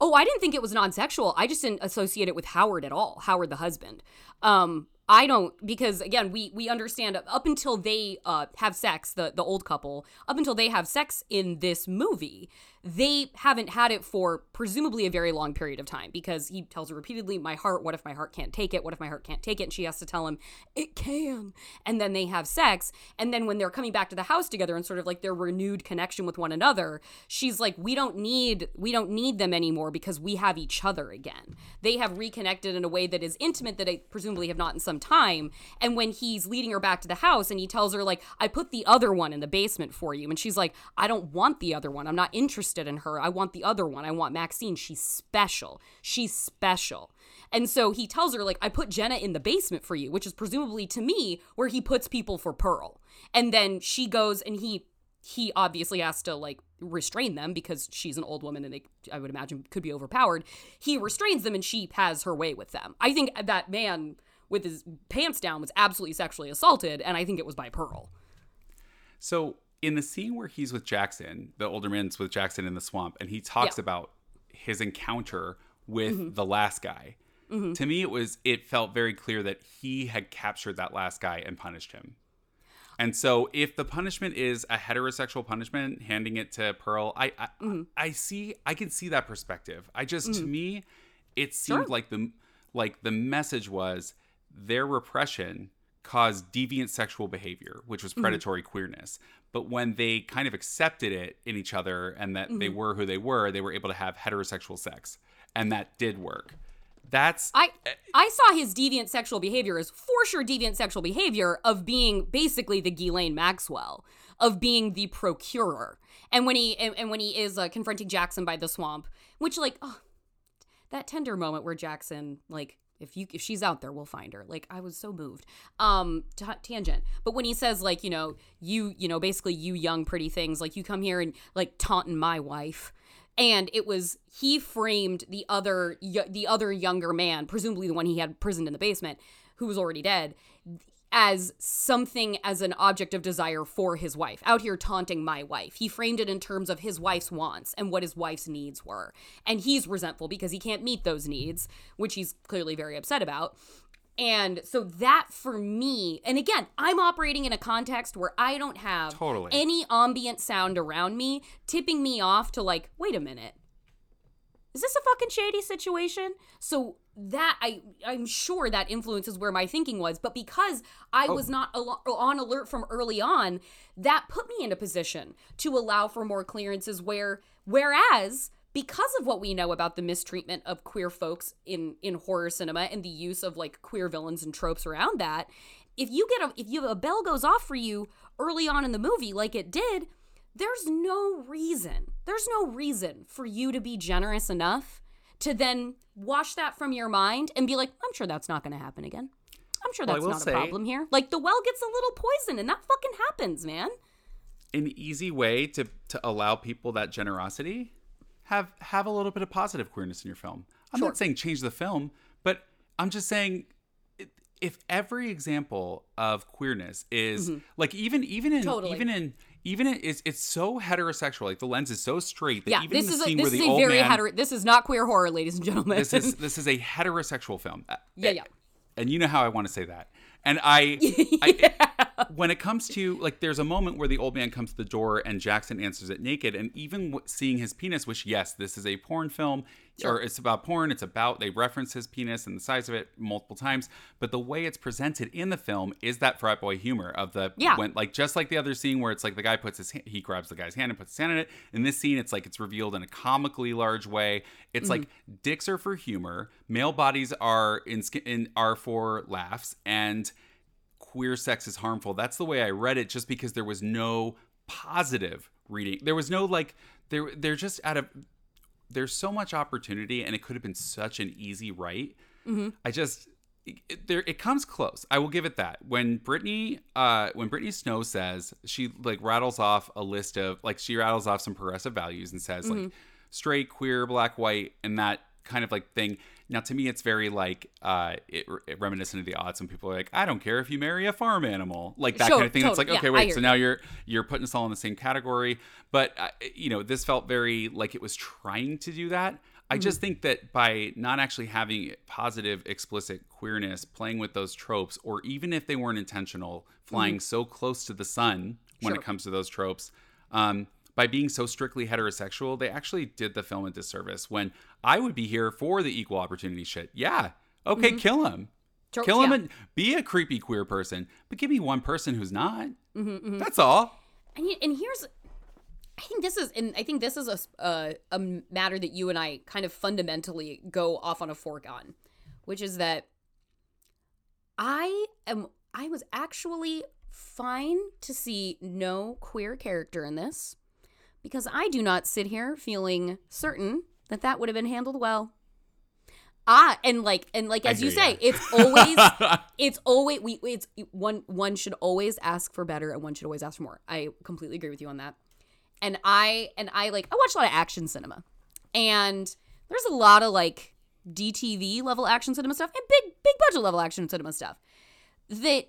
A: Oh, I didn't think it was non-sexual. I just didn't associate it with Howard at all. Howard the husband. Um, I don't because again, we we understand up until they uh have sex, the the old couple, up until they have sex in this movie, they haven't had it for presumably a very long period of time because he tells her repeatedly, "My heart, what if my heart can't take it? What if my heart can't take it?" And she has to tell him, "It can." And then they have sex, and then when they're coming back to the house together and sort of like their renewed connection with one another, she's like, "We don't need we don't need them anymore because we have each other again." They have reconnected in a way that is intimate that I presumably have not in some time. And when he's leading her back to the house and he tells her like, "I put the other one in the basement for you." And she's like, "I don't want the other one. I'm not interested in her. I want the other one. I want Maxine. She's special. She's special." And so he tells her, like, I put Jenna in the basement for you, which is presumably to me where he puts people for Pearl. And then she goes and he he obviously has to like restrain them because she's an old woman and they I would imagine could be overpowered. He restrains them and she has her way with them. I think that man with his pants down was absolutely sexually assaulted and I think it was by Pearl.
E: So in the scene where he's with Jackson, the older man's with Jackson in the swamp, and he talks
A: Yeah.
E: about his encounter with the last guy. To me, it was it felt very clear that he had captured that last guy and punished him. And so if the punishment is a heterosexual punishment, handing it to Pearl, I I,
A: Mm-hmm.
E: I see I can see that perspective. I just to me it seemed
A: Sure.
E: like the like the message was their repression caused deviant sexual behavior, which
A: Mm-hmm.
E: was predatory queerness. But when they kind of accepted it in each other and that they
A: Mm-hmm.
E: were who they were, they were able to have heterosexual sex. And that did work. That's
A: I I saw his deviant sexual behavior as for sure deviant sexual behavior of being basically the Ghislaine Maxwell of being the procurer. And when he and, and when he is uh, confronting Jackson by the swamp, which like oh, that tender moment where Jackson like if you if she's out there we'll find her. Like i was so moved. Um t- tangent. But when he says like you know you you know basically you young pretty things like you come here and like taunting my wife. And it was he framed the other the other younger man presumably the one he had imprisoned in the basement who was already dead as something as an object of desire for his wife. Out here taunting my wife. He framed it in terms of his wife's wants and what his wife's needs were. And he's resentful because he can't meet those needs which he's clearly very upset about. And so that for me and again i'm operating in a context where i don't have
E: Totally.
A: any ambient sound around me tipping me off to like wait a minute is this a fucking shady situation? So that I I'm sure that influences where my thinking was, but because I oh. was not al- on alert from early on, that put me in a position to allow for more clearances where whereas because of what we know about the mistreatment of queer folks in in horror cinema and the use of like queer villains and tropes around that, if you get a if you a bell goes off for you early on in the movie like it did, there's no reason. There's no reason for you to be generous enough to then wash that from your mind and be like, I'm sure that's not going to happen again. I'm sure that's
E: will
A: not
E: say-
A: a problem here. Like the well gets a little poison and that fucking happens, man.
E: an easy way to to allow people that generosity have have a little bit of positive queerness in your film i'm not saying change the film but i'm just saying if every example of queerness is like even even in
A: Mm-hmm. Totally.
E: even in even it's it's so heterosexual like the lens is so straight that
A: Yeah,
E: even
A: this
E: the
A: is a,
E: scene
A: this
E: where
A: is
E: the
A: a very
E: man
A: hetero. This is not queer horror, ladies and gentlemen.
E: this is this is a heterosexual film Uh,
A: yeah, yeah.
E: and you know how I want to say that. And I, I when it comes to like, there's a moment where the old man comes to the door and Jackson answers it naked, and even w- seeing his penis, which yes, this is a porn film, or it's about porn. It's about they reference his penis and the size of it multiple times, but the way it's presented in the film is that frat boy humor of the
A: Yeah.
E: when like just like the other scene where it's like the guy puts his he grabs the guy's hand and puts his hand in it. In this scene, it's like it's revealed in a comically large way. It's like mm-hmm. dicks are for humor, male bodies are in, in are for laughs, and queer sex is harmful. That's the way I read it, just because there was no positive reading. There was no like there. They're just out of. There's so much opportunity, and it could have been such an easy right. I just it, there it comes close. I will give it that. When Brittany uh when Brittany Snow says she like rattles off a list of like she rattles off some progressive values and says like straight, queer, black, white, and that kind of like thing. Now to me it's very like uh it, it reminiscent of the odds when people are like, I don't care if you marry a farm animal. Like that
A: Sure,
E: kind of thing. It's like, okay,
A: Yeah,
E: wait, so now you're you're putting us all in the same category. But uh, you know, this felt very like it was trying to do that. I
A: Mm-hmm.
E: just think that by not actually having positive, explicit queerness, playing with those tropes, or even if they weren't intentional, flying so close to the sun when
A: Mm-hmm. Sure.
E: it comes to those tropes, um, by being so strictly heterosexual, they actually did the film a disservice. When I would be here for the equal opportunity shit. Yeah, okay, kill him. Kill him
A: Mm-hmm. yeah.
E: and be a creepy queer person, but give me one person who's not.
A: Mm-hmm,
E: That's all.
A: And, and here's, I think this is, and I think this is a matter that you and I kind of fundamentally go off on a fork on, which is that I am, I was actually fine to see no queer character in this because I do not sit here feeling certain that that would have been handled well. Ah, and like, and like as you say,
E: ya.
A: it's always it's always we it's one one should always ask for better and one should always ask for more. I completely agree with you on that. And I and I like I watch a lot of action cinema. And there's a lot of like DTV level action cinema stuff and big big budget level action cinema stuff that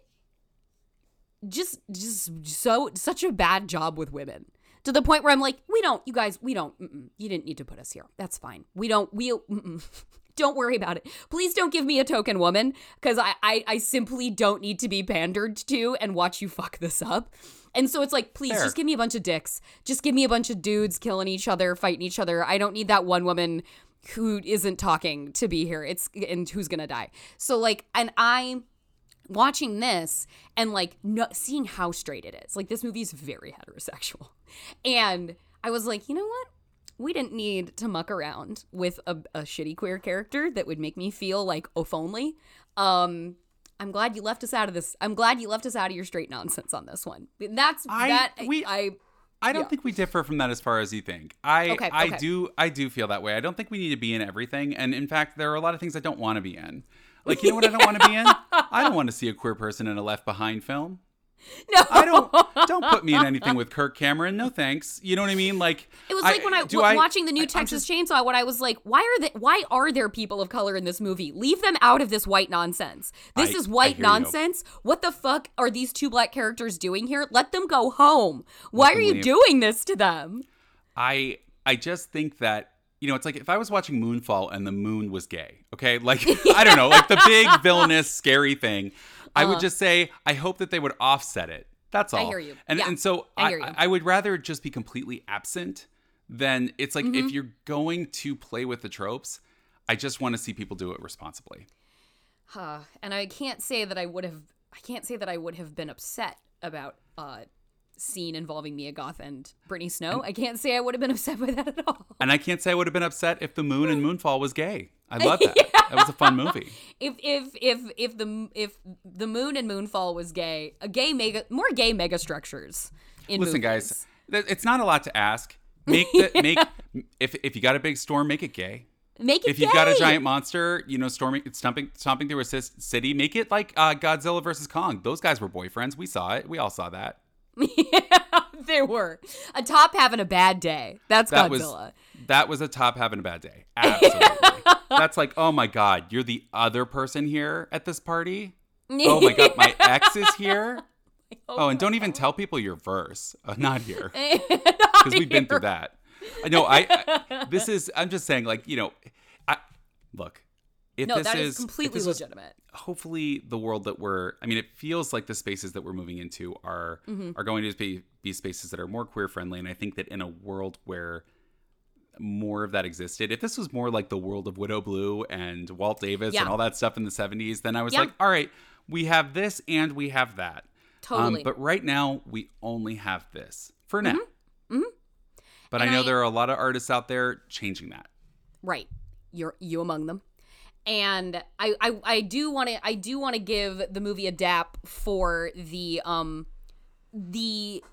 A: just just so such a bad job with women to the point where I'm like, we don't, you guys, we don't, mm-mm, you didn't need to put us here. That's fine. We don't, we, don't worry about it. Please don't give me a token woman because I, I I simply don't need to be pandered to and watch you fuck this up. And so it's like, please
E: Fair.
A: just give me a bunch of dicks. Just give me a bunch of dudes killing each other, fighting each other. I don't need that one woman who isn't talking to be here. It's and who's gonna die. So like, and I watching this and like no, seeing how straight it is. Like this movie is very heterosexual, and I was like, you know what? We didn't need to muck around with a, a shitty queer character that would make me feel like oaf only. Um, I'm glad you left us out of this. I'm glad you left us out of your straight nonsense on this one. That's
E: I-
A: that
E: we-
A: I
E: I don't
A: Yeah.
E: think we differ from that as far as you think. I
A: Okay,
E: I
A: okay.
E: do I do feel that way. I don't think we need to be in everything. And in fact, there are a lot of things I don't want to be in. Like you know what I don't want to be in? I don't want to see a queer person in a Left Behind film.
A: no.
E: I don't don't put me in anything with Kirk Cameron. No thanks. You know what I mean? Like
A: It was like when I was watching the new
E: I-
A: Texas
E: just-
A: Chainsaw. What I was like, why are they? Why are there people of color in this movie? Leave them out of this white nonsense. This
E: I-
A: is white
E: hear you.
A: nonsense. What the fuck are these two black characters doing here? Let them go home. Why
E: them
A: are you
E: leave.
A: doing this to them?
E: I I just think that you know it's like if I was watching Moonfall and the moon was gay, okay, like I don't know, like the big villainous scary thing, I would just say I hope that they would offset it. That's all.
A: Uh-huh. I hear you.
E: And
A: Yeah,
E: and so
A: I
E: I,
A: hear you.
E: I would rather just be completely absent than it's like
A: Mm-hmm.
E: if you're going to play with the tropes, I just want to see people do it responsibly.
A: Huh. And I can't say that I would have. I can't say that I would have been upset about uh scene involving Mia Goth and Brittany Snow. I can't say I would have been upset by that at all.
E: And I can't say I would have been upset if the moon and Moonfall was gay. I love that. yeah. That was a fun movie.
A: if if if if the if the moon and moonfall was gay a gay mega more gay mega structures in
E: Listen,
A: movies.
E: guys, th- it's not a lot to ask. Make the make if if you got a big storm, make it gay.
A: make it
E: If you've got a giant monster, you know, storming, stomping, stomping through a city, make it like uh, Godzilla versus Kong. Those guys were boyfriends. We saw it. We all saw that.
A: there were a top having a bad day that's
E: That
A: godzilla
E: was that was a top having a bad day. Absolutely. That's like, oh my god, you're the other person here at this party. Oh my god, my ex is here. Oh, and don't even tell people your verse. Uh, not here. because we've been through that. I know. I, I this is. I'm just saying. Like you know, I look. If
A: no
E: this
A: that
E: is
A: is completely
E: this was
A: legitimate
E: hopefully the world that we're. I mean, it feels like the spaces that we're moving into are
A: Mm-hmm.
E: are going to be be spaces that are more queer friendly, and I think that in a world where more of that existed. If this was more like the world of Widow Blue and Walt Davis
A: Yeah.
E: and all that stuff in the 70s, then I was
A: Yeah.
E: like, all right, we have this and we have that. Um,
A: Totally.
E: but right now, we only have this for now. But
A: Mm-hmm. And
E: I know
A: I-
E: there are a lot of artists out there changing that.
A: right you're you among them and i i, I do want to i do want to give the movie a dap for the um the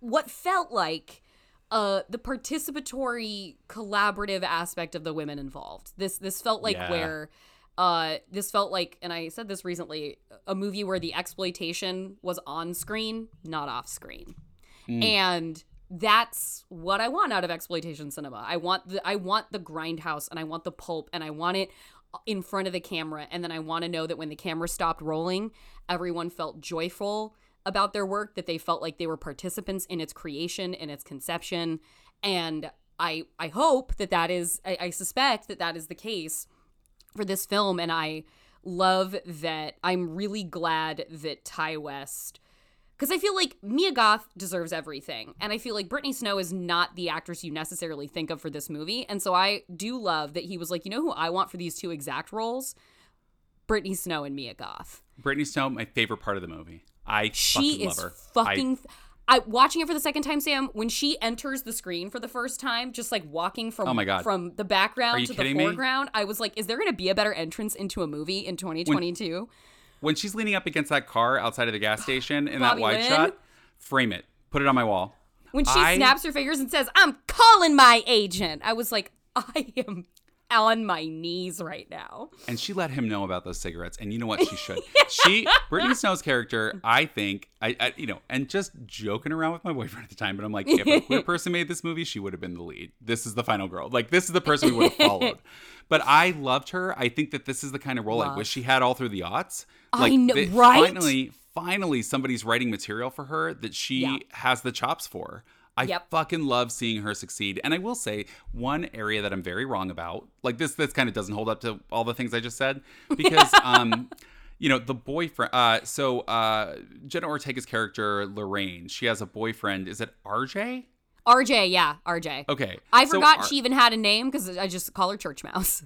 A: what felt like uh the participatory collaborative aspect of the women involved this this felt like
E: Yeah.
A: where uh this felt like and i said this recently a movie where the exploitation was on screen not off screen and that's what I want out of exploitation cinema. I want the I want the grindhouse and I want the pulp and I want it in front of the camera and then I want to know that when the camera stopped rolling, everyone felt joyful about their work that they felt like they were participants in its creation in its conception. And I I hope that that is I, I suspect that that is the case for this film and I love that I'm really glad that Ti West because I feel like Mia Goth deserves everything. And I feel like Brittany Snow is not the actress you necessarily think of for this movie. And so I do love that he was like, you know who I want for these two exact roles? Brittany Snow and Mia Goth.
E: Brittany Snow, my favorite part of the movie. I
A: She
E: fucking
A: is
E: love her.
A: fucking. I, watching it for the second time, Sam. When she enters the screen for the first time, just like walking from
E: Oh my God.
A: from the background to the
E: kidding me?
A: foreground, I was like, "Is there going to be a better entrance into a movie in 2022?"
E: I, when she's leaning up against that car outside of the gas station in
A: Bobby
E: that wide
A: Lynn?
E: shot, frame it, put it on my wall.
A: When she
E: I-
A: snaps her fingers and says, I'm calling my agent, I was like, I am on my knees right now.
E: And she let him know about those cigarettes. And you know what? She should. She, Brittany Snow's character, I think, I, I, you know, and just joking around with my boyfriend at the time, but I'm like, if a queer person made this movie, she would have been the lead. This is the final girl. Like, this is the person we would have followed. But I loved her. I think that this is the kind of role I wish she had all through the aughts.
A: I know, right?
E: Finally, finally, somebody's writing material for her that she
A: Yeah.
E: has the chops for. I
A: Yep.
E: fucking love seeing her succeed. And I will say one area that I'm very wrong about, like this this kind of doesn't hold up to all the things I just said because um you know, the boyfriend uh so uh Jenna Ortega's character Lorraine, she has a boyfriend, is it RJ?
A: RJ, yeah, RJ.
E: Okay.
A: I
E: so
A: forgot
E: R-
A: she even had a name because I just call her Church Mouse.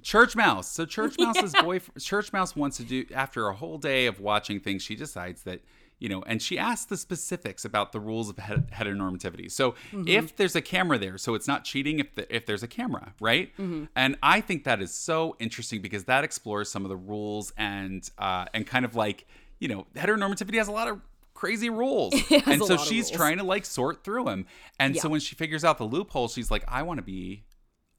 E: Church Mouse. So Church Mouse's boyfriend, Church Mouse wants to do after a whole day of watching things. She decides that you know, and she asks the specifics about the rules of heteronormativity. So if there's a camera there, so it's not cheating if the, if there's a camera, right? And I think that is so interesting because that explores some of the rules and uh, and kind of like you know, heteronormativity has a lot of crazy rules, and so she's trying to like sort through them. And so when she figures out the loophole, she's like, I want to be.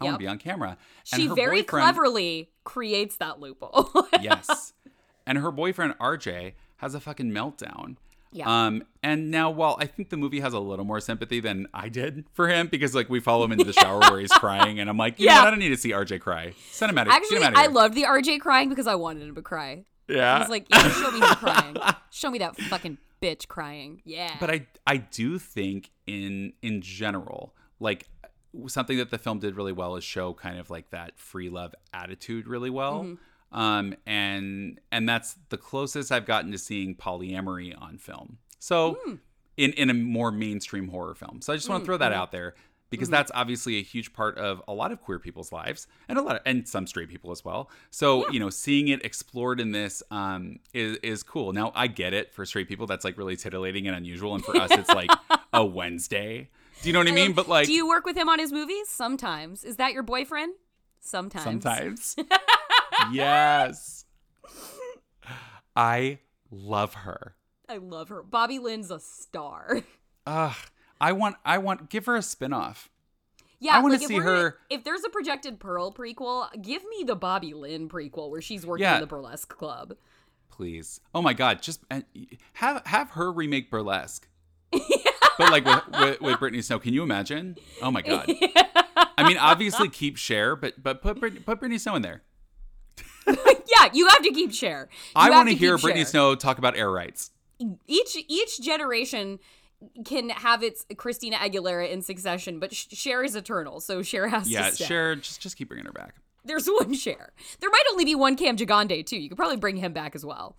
E: I want to be on camera. And
A: She very cleverly creates that loophole.
E: yes. And her boyfriend RJ has a fucking meltdown.
A: Yeah.
E: Um, and now while I think the movie has a little more sympathy than I did for him, because like we follow him into the shower where he's crying, and I'm like, you know
A: Yeah.
E: what? I don't need to see RJ cry. Cinematic.
A: Actually, I loved the RJ crying because I wanted him to cry.
E: Yeah.
A: I was like, yeah, show me him crying. Show me that fucking bitch crying. Yeah.
E: but I I do think in in general, like something that the film did really well is show kind of like that free love attitude really well.
A: Mm-hmm.
E: Um and and that's the closest I've gotten to seeing polyamory on film. So
A: Hmm.
E: in in a more mainstream horror film. So I just want to throw
A: Mm-hmm.
E: that out there because that's obviously a huge part of a lot of queer people's lives and a lot of, and some straight people as well. So, you know, seeing it explored in this um is is cool. Now, I get it for straight people that's like really titillating and unusual and for us it's like a Wednesday. Do you know what I mean? But like
A: do you work with him on his movies? Sometimes. Is that your boyfriend? Sometimes.
E: sometimes. yes. I love her.
A: I love her. Bobby Lynn's a star.
E: Ugh. I want I want give her a spin-off.
A: Yeah,
E: I wanna
A: like if
E: see
A: gonna-
E: her-
A: If there's a projected Pearl prequel, give me the Bobby Lynn prequel where she's working
E: Yeah.
A: in the burlesque club.
E: please. Oh my god, just uh, have have her remake Burlesque. but like with, with with Brittany Snow, can you imagine? Oh my god. I mean, obviously keep Cher, but but put Brit- put Brittany Snow in there.
A: yeah, you have to keep Cher. You
E: I want to hear Brittany
A: Cher.
E: Snow talk about air rights.
A: Each each generation can have its Christina Aguilera in succession, but Cher is eternal, so Cher has
E: Yeah,
A: to stay.
E: Cher, just just keep bringing her back.
A: There's one Cher. There might only be one Cam Gigandet too. You could probably bring him back as well.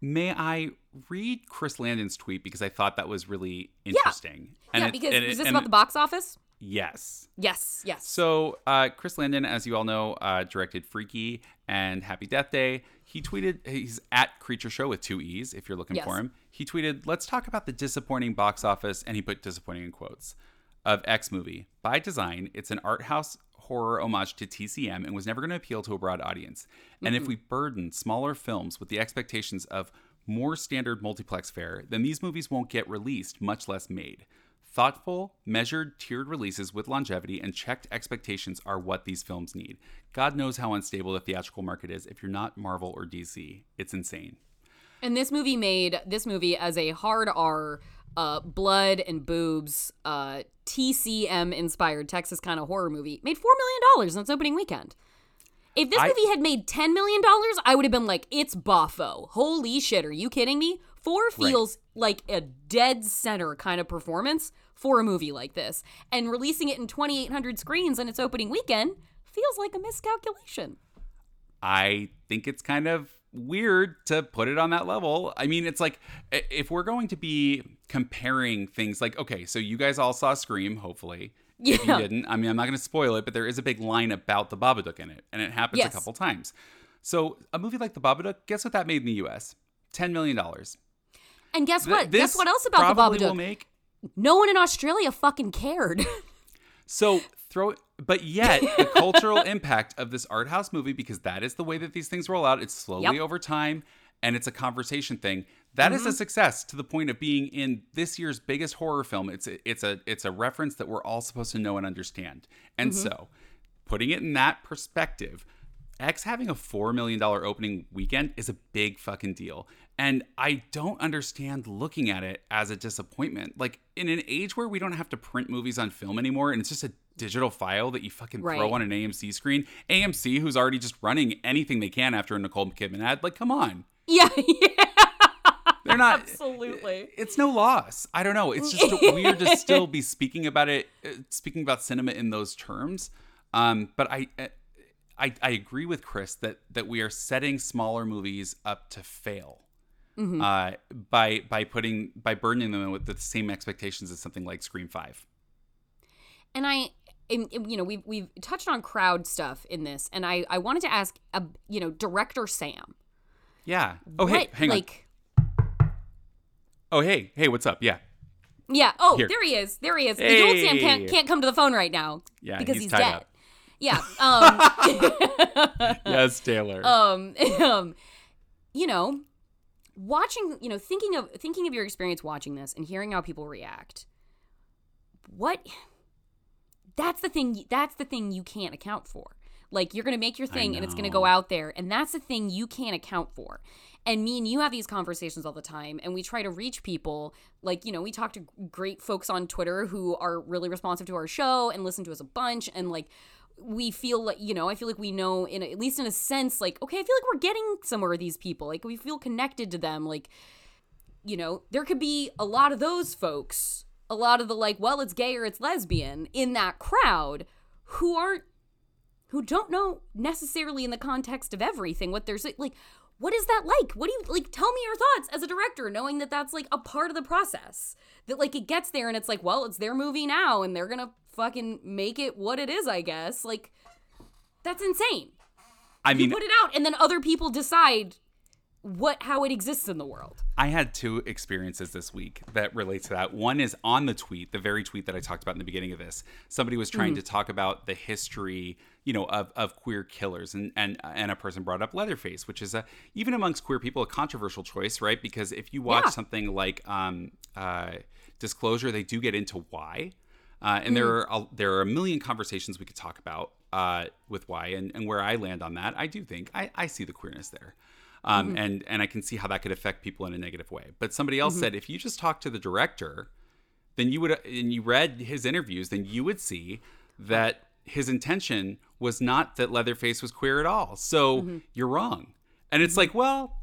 E: May I read Chris Landon's tweet because I thought that was really interesting.
A: yeah,
E: it-
A: because
E: and
A: is this
E: and
A: about the box office?
E: Yes.
A: Yes, yes.
E: So, uh, Chris Landon, as you all know, uh, directed Freaky and Happy Death Day. He tweeted, he's at Creature Show with two E's if you're looking
A: Yes.
E: for him. He tweeted, Let's talk about the disappointing box office, and he put disappointing in quotes, of X movie. By design, it's an art house horror homage to TCM and was never going to appeal to a broad audience. And if we burden smaller films with the expectations of more standard multiplex fare, then these movies won't get released, much less made. Thoughtful, measured, tiered releases with longevity and checked expectations are what these films need. God knows how unstable the theatrical market is if you're not Marvel or DC. It's insane.
A: And this movie made this movie as a hard R, uh, blood and boobs, uh, TCM inspired Texas kind of horror movie. Made four million dollars on its opening weekend. If this
E: I-
A: movie had made ten million dollars, I would have been like, "It's boffo." Holy shit, are you kidding me? Four feels like a dead center kind of performance for a movie like this, and releasing it in 2,800 screens in its opening weekend feels like a miscalculation.
E: I think it's kind of weird to put it on that level. I mean, it's like if we're going to be comparing things like, okay, so you guys all saw Scream, hopefully. If you
A: Yeah.
E: didn't, I mean, I'm not going to spoil it, but there is a big line about the Babadook in it, and it happens
A: Yes.
E: a couple times. So a movie like the Babadook, guess what that made in the U.S. Ten million dollars.
A: And guess
E: Th-
A: what? Guess what else about the Babadook?
E: will make
A: no one in Australia fucking cared.
E: So throw, but yet the cultural impact of this art house movie, because that is the way that these things roll out. It's slowly
A: Yep.
E: Over time, and it's a conversation thing. That is a success to the point of being in this year's biggest horror film. It's a, it's a it's a reference that we're all supposed to know and understand. And
A: Mm-hmm.
E: so, putting it in that perspective, X having a $4 million opening weekend is a big fucking deal. And I don't understand looking at it as a disappointment. Like, in an age where we don't have to print movies on film anymore and it's just a digital file that you fucking
A: Right.
E: throw on an AMC screen, AMC, who's already just running anything they can after a Nicole Kidman ad, like, come on.
A: yeah, yeah.
E: They're not
A: Absolutely.
E: it's no loss i don't know it's just weird to still be speaking about it uh, speaking about cinema in those terms um but i uh, I, I agree with Chris that that we are setting smaller movies up to fail uh, by by putting by burdening them with the same expectations as something like Scream Five.
A: And I, you know, we've we've touched on crowd stuff in this, and I I wanted to ask, a, you know, director Sam.
E: Yeah. Oh hey,
A: what,
E: hang on. Oh hey, hey, what's up? Yeah.
A: Yeah. Oh,
E: Here.
A: there he is. There he is. The old Sam can't can't come to the phone right now.
E: Yeah,
A: because
E: he's
A: he's, dead.
E: up.
A: Yeah. Um.
E: Yes, Taylor.
A: um. um. You know, watching. You know, thinking of thinking of your experience watching this and hearing how people react. What? That's the thing. That's the thing you can't account for. Like you're gonna make your thing and it's gonna go out there, and that's the thing you can't account for. And me and you have these conversations all the time, and we try to reach people. Like, you know, we talk to great folks on Twitter who are really responsive to our show and listen to us a bunch. And like, we feel like, you know, I feel like we know, in at least in a sense, like, okay, I feel like we're getting somewhere with these people. Like, we feel connected to them. Like, you know, there could be a lot of those folks, a lot of the like, well, it's gay or it's lesbian in that crowd who aren't, who don't know necessarily in the context of everything what there's like, what is that like? What do you like? Tell me your thoughts as a director, knowing that that's like a part of the process. That like it gets there and it's like, well, it's their movie now and they're gonna fucking make it what it is, I guess. Like, that's insane.
E: I mean,
A: you put it out and then other people decide what how it exists in the world.
E: I had two experiences this week that relate to that. One is on the tweet, the very tweet that I talked about in the beginning of this. Somebody was trying to talk about the history, you know, of, of queer killers, and and and a person brought up Leatherface, which is a even amongst queer people a controversial choice, right? Because if you watch
A: Yeah.
E: something like um, uh, Disclosure, they do get into why, uh, and there are a, there are a million conversations we could talk about uh, with why, and, and where I land on that, I do think I, I see the queerness there um, mm-hmm. and and I can see how that could affect people in a negative way. But somebody else mm-hmm. said if you just talk to the director, then you would and you read his interviews, then you would see that his intention was not that Leatherface was queer at all. So mm-hmm. you're wrong. And it's like, well,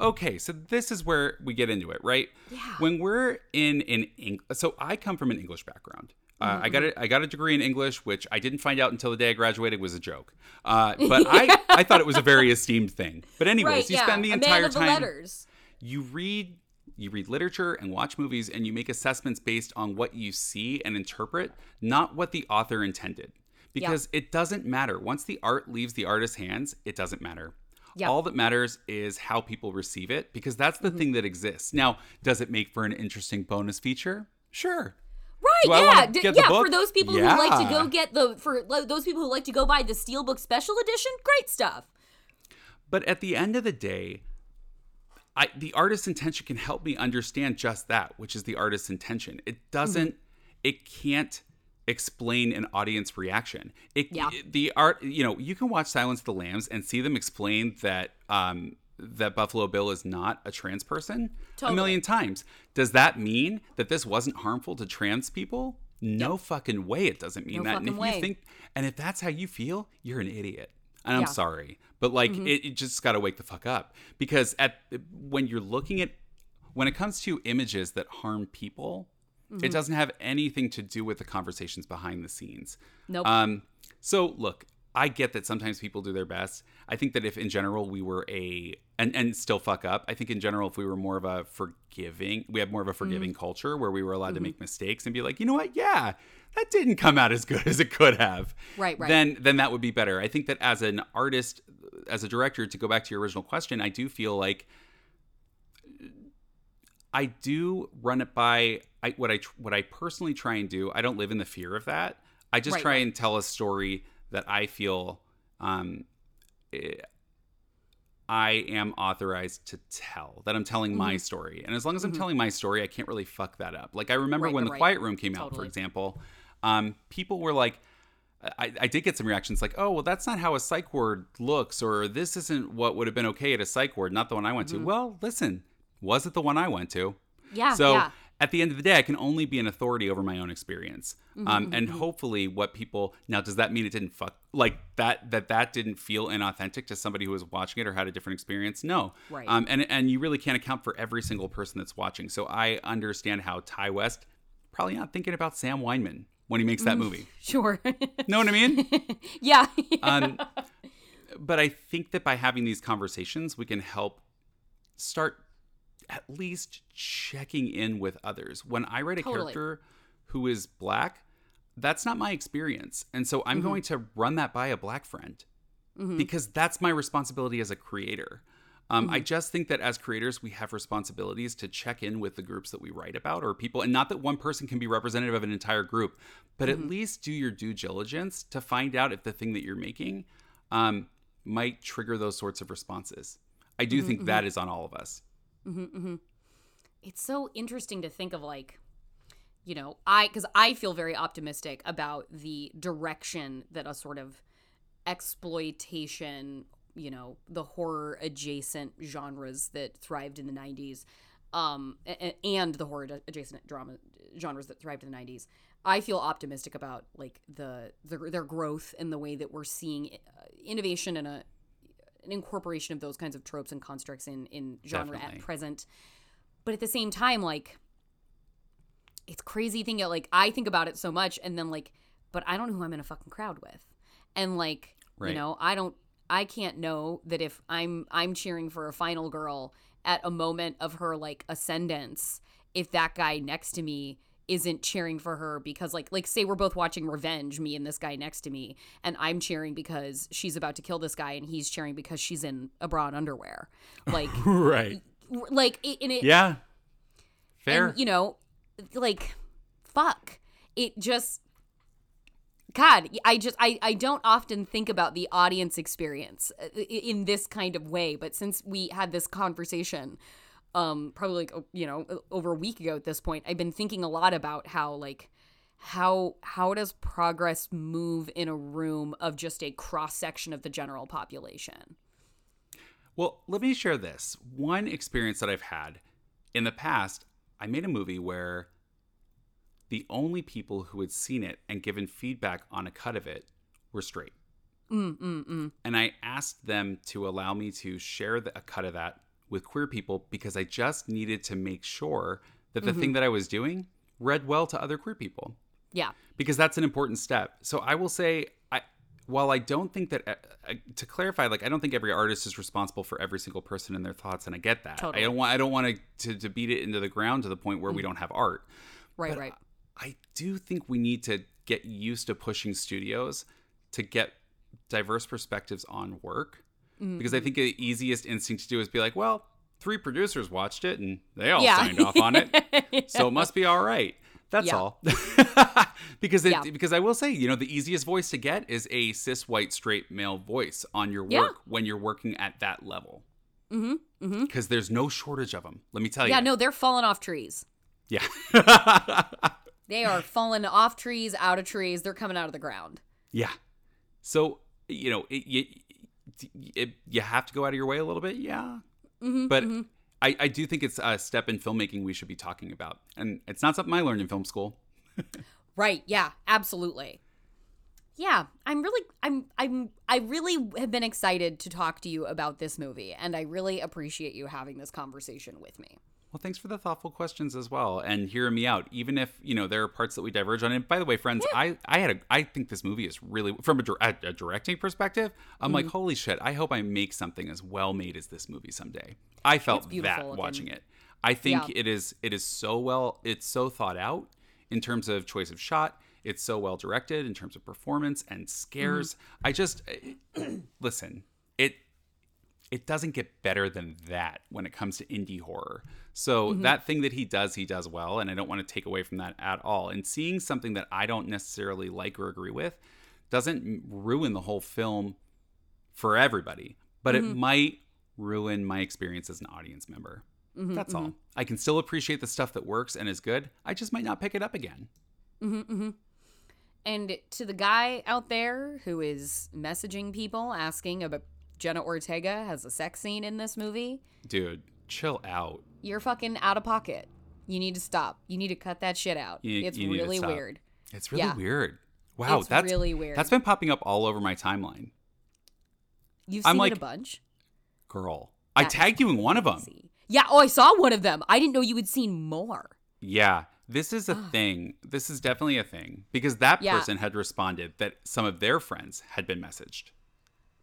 E: okay, so this is where we get into it, right? Yeah. When we're in in Eng- so I come from an English background. Uh, I got a, I got a degree in English, which I didn't find out until the day I graduated was a joke. Uh, but I, I thought it was a very esteemed thing. But anyways,
A: right,
E: you
A: yeah.
E: spend the
A: a
E: entire
A: man of the
E: time
A: letters.
E: you read you read literature and watch movies and you make assessments based on what you see and interpret not what the author intended because it doesn't matter once the art leaves the artist's hands it doesn't matter
A: Yeah. Mm-hmm.
E: all that matters is how people receive it because that's the thing that exists now does it make for an interesting bonus feature sure
A: Right,
E: Do
A: yeah, D-
E: get the
A: yeah. For those people who like to go get the for those people who like to go buy the Steelbook Special Edition, great stuff.
E: But at the end of the day, I the artist's intention can help me understand just that, which is the artist's intention. It doesn't it can't explain an audience reaction. It
A: Yeah.
E: the art, you know, you can watch Silence of the Lambs and see them explain that um that Buffalo Bill is not a trans person a million times. Does that mean that this wasn't harmful to trans people? No fucking way it doesn't mean
A: No
E: that. And if
A: fucking
E: you
A: way.
E: think and if that's how you feel, you're an idiot. And I'm
A: Mm-hmm.
E: sorry, but like it, it just got to wake the fuck up because at when you're looking at when it comes to images that harm people,
A: Mm-hmm.
E: it doesn't have anything to do with the conversations behind the scenes.
A: Nope.
E: Um, so look, I get that sometimes people do their best. I think that if in general we were a and and still fuck up, I think in general if we were more of a forgiving, we have more of a forgiving
A: Mm-hmm.
E: culture where we were allowed to make mistakes and be like, you know what, yeah, that didn't come out as good as it could have.
A: Right, right.
E: Then then that would be better. I think that as an artist, as a director, to go back to your original question, I do feel like I do run it by I, what I what I personally try and do. I don't live in the fear of that. I just
A: Right,
E: try
A: right.
E: and tell a story that I feel um, eh, I am authorized to tell. That I'm telling my
A: Mm-hmm.
E: story, and as long as I'm telling my story, I can't really fuck that up. Like I remember
A: Right,
E: when the
A: right.
E: Quiet Room came out, for example. Um, people were like. I, I did get some reactions like, oh, well, that's not how a psych ward looks, or this isn't what would have been okay at a psych ward, not the one I went
A: Mm-hmm.
E: to. Well, listen, was it the one I went to?
A: Yeah,
E: So
A: yeah.
E: at the end of the day, I can only be an authority over my own experience. Um, and hopefully, what people now does that mean it didn't fuck like that that that didn't feel inauthentic to somebody who was watching it or had a different experience? No,
A: Right.
E: Um, and and you really can't account for every single person that's watching. So I understand how Ti West probably not thinking about Sam Wineman when he makes that movie.
A: Sure.
E: Know what I mean?
A: yeah.
E: um, but I think that by having these conversations, we can help start at least checking in with others. When I write a
A: Totally.
E: character who is black, that's not my experience. And so I'm mm-hmm. going to run that by a black friend mm-hmm. because that's my responsibility as a creator. Um, I mm-hmm. just think that as creators, we have responsibilities to check in with the groups that we write about or people, and not that one person can be representative of an entire group, but at least do your due diligence to find out if the thing that you're making um, might trigger those sorts of responses. I do think that is on all of us.
A: it's so interesting to think of like you know i because i feel very optimistic about the direction that a sort of exploitation you know the horror adjacent genres that thrived in the 90s um and the horror adjacent drama genres that thrived in the 90s i feel optimistic about like the, the their growth and the way that we're seeing uh, innovation and a an incorporation of those kinds of tropes and constructs in in genre
E: Definitely.
A: at present but at the same time like it's crazy thinking like i think about it so much and then like but i don't know who i'm in a fucking crowd with and like
E: Right.
A: you know i don't i can't know that if i'm i'm cheering for a final girl at a moment of her like ascendance if that guy next to me isn't cheering for her because like like say we're both watching revenge me and this guy next to me and i'm cheering because she's about to kill this guy and he's cheering because she's in a bra and underwear like
E: right.
A: like it, and it
E: Yeah. Fair.
A: and, you know, like, fuck. It just, God, I just, I, I don't often think about the audience experience uh, in this kind of way. But since we had this conversation, um, probably like, you know, over a week ago at this point, I've been thinking a lot about how, like, how how does progress move in a room of just a cross section of the general population?
E: Well, let me share this. One experience that I've had in the past, I made a movie where the only people who had seen it and given feedback on a cut of it were straight.
A: Mm, mm, mm.
E: And I asked them to allow me to share the, a cut of that with queer people because I just needed to make sure that the thing that I was doing read well to other queer people
A: Yeah.
E: because that's an important step. So I will say, while I don't think that uh, uh, to clarify, like I don't think every artist is responsible for every single person and their thoughts, and I get that.
A: Totally.
E: I don't want I don't want to, to beat it into the ground to the point where we don't have art.
A: Right,
E: But
A: right.
E: I do think we need to get used to pushing studios to get diverse perspectives on work because I think the easiest instinct to do is be like, well, three producers watched it and they all
A: Yeah.
E: signed off on it, so it must be all right. That's
A: Yeah.
E: all. because it,
A: Yeah.
E: because I will say, you know, the easiest voice to get is a cis white straight male voice on your work
A: Yeah.
E: when you're working at that level.
A: Mm-hmm. Mm-hmm.
E: Because there's no shortage of them. Let me tell you.
A: Yeah, no, they're falling off trees.
E: Yeah.
A: They are falling off trees, out of trees. They're coming out of the ground.
E: Yeah. So you know, it, you it, you have to go out of your way a little bit, yeah.
A: Mm-hmm,
E: But I, I do think it's a step in filmmaking we should be talking about, and it's not something I learned in film school.
A: Right. Yeah. Absolutely. Yeah, I'm really, I'm, I'm, I really have been excited to talk to you about this movie, and I really appreciate you having this conversation with me.
E: Well, thanks for the thoughtful questions as well, and hearing me out. Even if you know there are parts that we diverge on. And by the way, friends, I I had a I think this movie is really from a, a, a directing perspective. I'm like, mm-hmm. holy shit! I hope I make something as well made as this movie someday. I felt that
A: looking.
E: watching it. I think
A: Yeah.
E: it is it is so well it's so thought out in terms of choice of shot. It's so well directed in terms of performance and scares. Mm-hmm. I just listen. It it doesn't get better than that when it comes to indie horror. So mm-hmm. that thing that he does, he does well, and I don't want to take away from that at all. And seeing something that I don't necessarily like or agree with doesn't ruin the whole film for everybody, but it mm-hmm. might ruin my experience as an audience member. Mm-hmm, that's mm-hmm. all. I can still appreciate the stuff that works and is good. I just might not pick it up again.
A: Mm-hmm, and to the guy out there who is messaging people asking about Jenna Ortega has a sex scene in this movie,
E: Dude, chill out.
A: you're fucking out of pocket. You need to stop. You need to cut that shit out.
E: You-
A: it's
E: you
A: really weird.
E: It's really
A: Yeah.
E: weird. Wow,
A: It's
E: that's
A: really weird.
E: That's been popping up all over my timeline.
A: You've
E: I'm
A: seen
E: like-
A: it a bunch.
E: Girl, I tagged you in one of them.
A: Yeah. Oh, I saw one of them. I didn't know you had seen more.
E: Yeah, this is a thing. This is definitely a thing because that
A: Yeah.
E: person had responded that some of their friends had been messaged.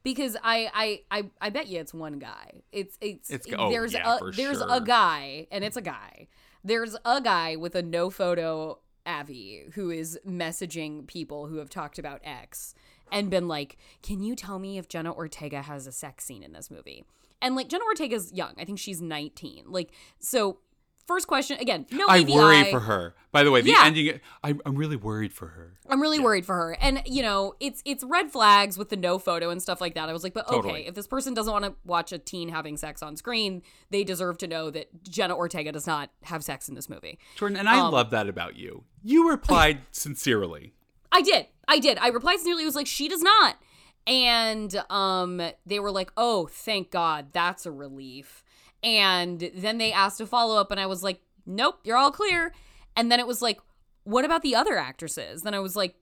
A: because I, I I I bet you it's one guy. It's it's,
E: It's- oh,
A: there's
E: yeah,
A: a there's
E: sure.
A: a guy and it's a guy. There's a guy with a no photo Avi who is messaging people who have talked about X and been like, "Can you tell me if Jenna Ortega has a sex scene in this movie?" And like Jenna Ortega's young. I think she's 19. Like so first question again, no
E: I
A: AVI.
E: worry for her. By the way, the
A: Yeah.
E: ending. I, I'm really worried for her.
A: I'm really worried for her. And you know, it's it's red flags with the no photo and stuff like that. I was like, but okay,
E: Totally.
A: if this person doesn't want to watch a teen having sex on screen, they deserve to know that Jenna Ortega does not have sex in this movie.
E: Jordan, and I
A: Um,
E: love that about you. You replied sincerely.
A: I did. I did. I replied sincerely. It was like, she does not. And um, they were like, oh, thank God. That's a relief. And then they asked a follow up, and I was like, nope, you're all clear. And then it was like, what about the other actresses? Then I was like,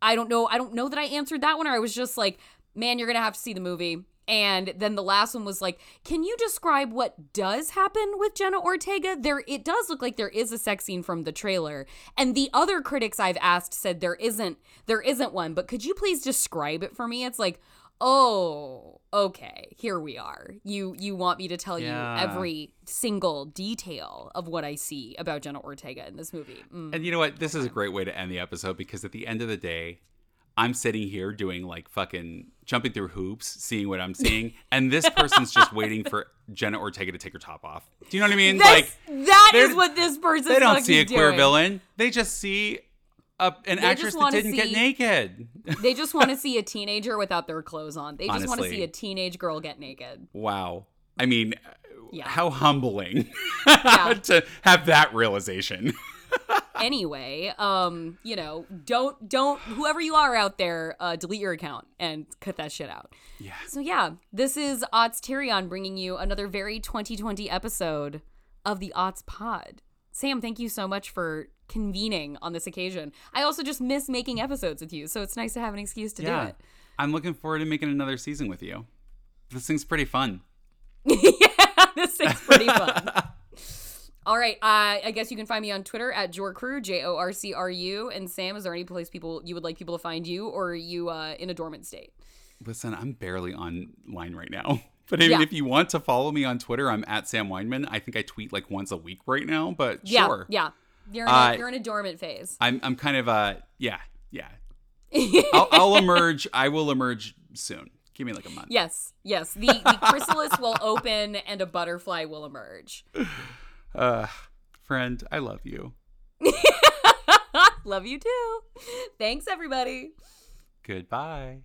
A: I don't know. I don't know that I answered that one, or I was just like, man, you're going to have to see the movie. And then the last one was like, can you describe what does happen with Jenna Ortega? There it does look like there is a sex scene from the trailer. And the other critics I've asked said there isn't there isn't one, but could you please describe it for me? It's like, "Oh, okay, here we are. You you want me to tell
E: Yeah.
A: you every single detail of what I see about Jenna Ortega in this movie." Mm.
E: And you know what? This is a great way to end the episode because at the end of the day, I'm sitting here doing like fucking jumping through hoops, seeing what I'm seeing, and this person's just waiting for Jenna Ortega to take her top off. Do you know what I mean?
A: Like That's, that
E: they're-
A: is what this person
E: they don't see a queer villain; they just see a, an
A: just
E: actress that didn't get naked.
A: They just want to see a teenager without their clothes on. They just want to see a teenage girl get naked.
E: wow. I mean,
A: Yeah.
E: how humbling
A: Yeah.
E: to have that realization.
A: Anyway, um, you know, don't don't whoever you are out there, uh, delete your account and cut that shit out.
E: Yeah.
A: So yeah, this is Ots Tyrion bringing you another very 2020 episode of the Ots Pod. Sam, thank you so much for convening on this occasion. I also just miss making episodes with you, so it's nice to have an excuse to
E: yeah.
A: do it.
E: I'm looking forward to making another season with you. This thing's pretty fun.
A: yeah, this thing's pretty fun. All right, uh, I guess you can find me on Twitter at Jorcru, J O R C R U. And Sam, is there any place people you would like people to find you, or are you uh, in a dormant state?
E: Listen, I'm barely online right now. But I mean,
A: Yeah.
E: if you want to follow me on Twitter, I'm at Sam Wineman. I think I tweet like once a week right now, but
A: Yeah,
E: sure.
A: yeah. You're in, a,
E: Uh,
A: you're in a dormant phase.
E: I'm I'm kind of uh yeah, yeah. I'll, I'll emerge. I will emerge soon. Give me like a month.
A: yes, yes. The, the chrysalis will open and a butterfly will emerge.
E: Uh, friend, I love you.
A: Love you too. Thanks, everybody.
E: Goodbye.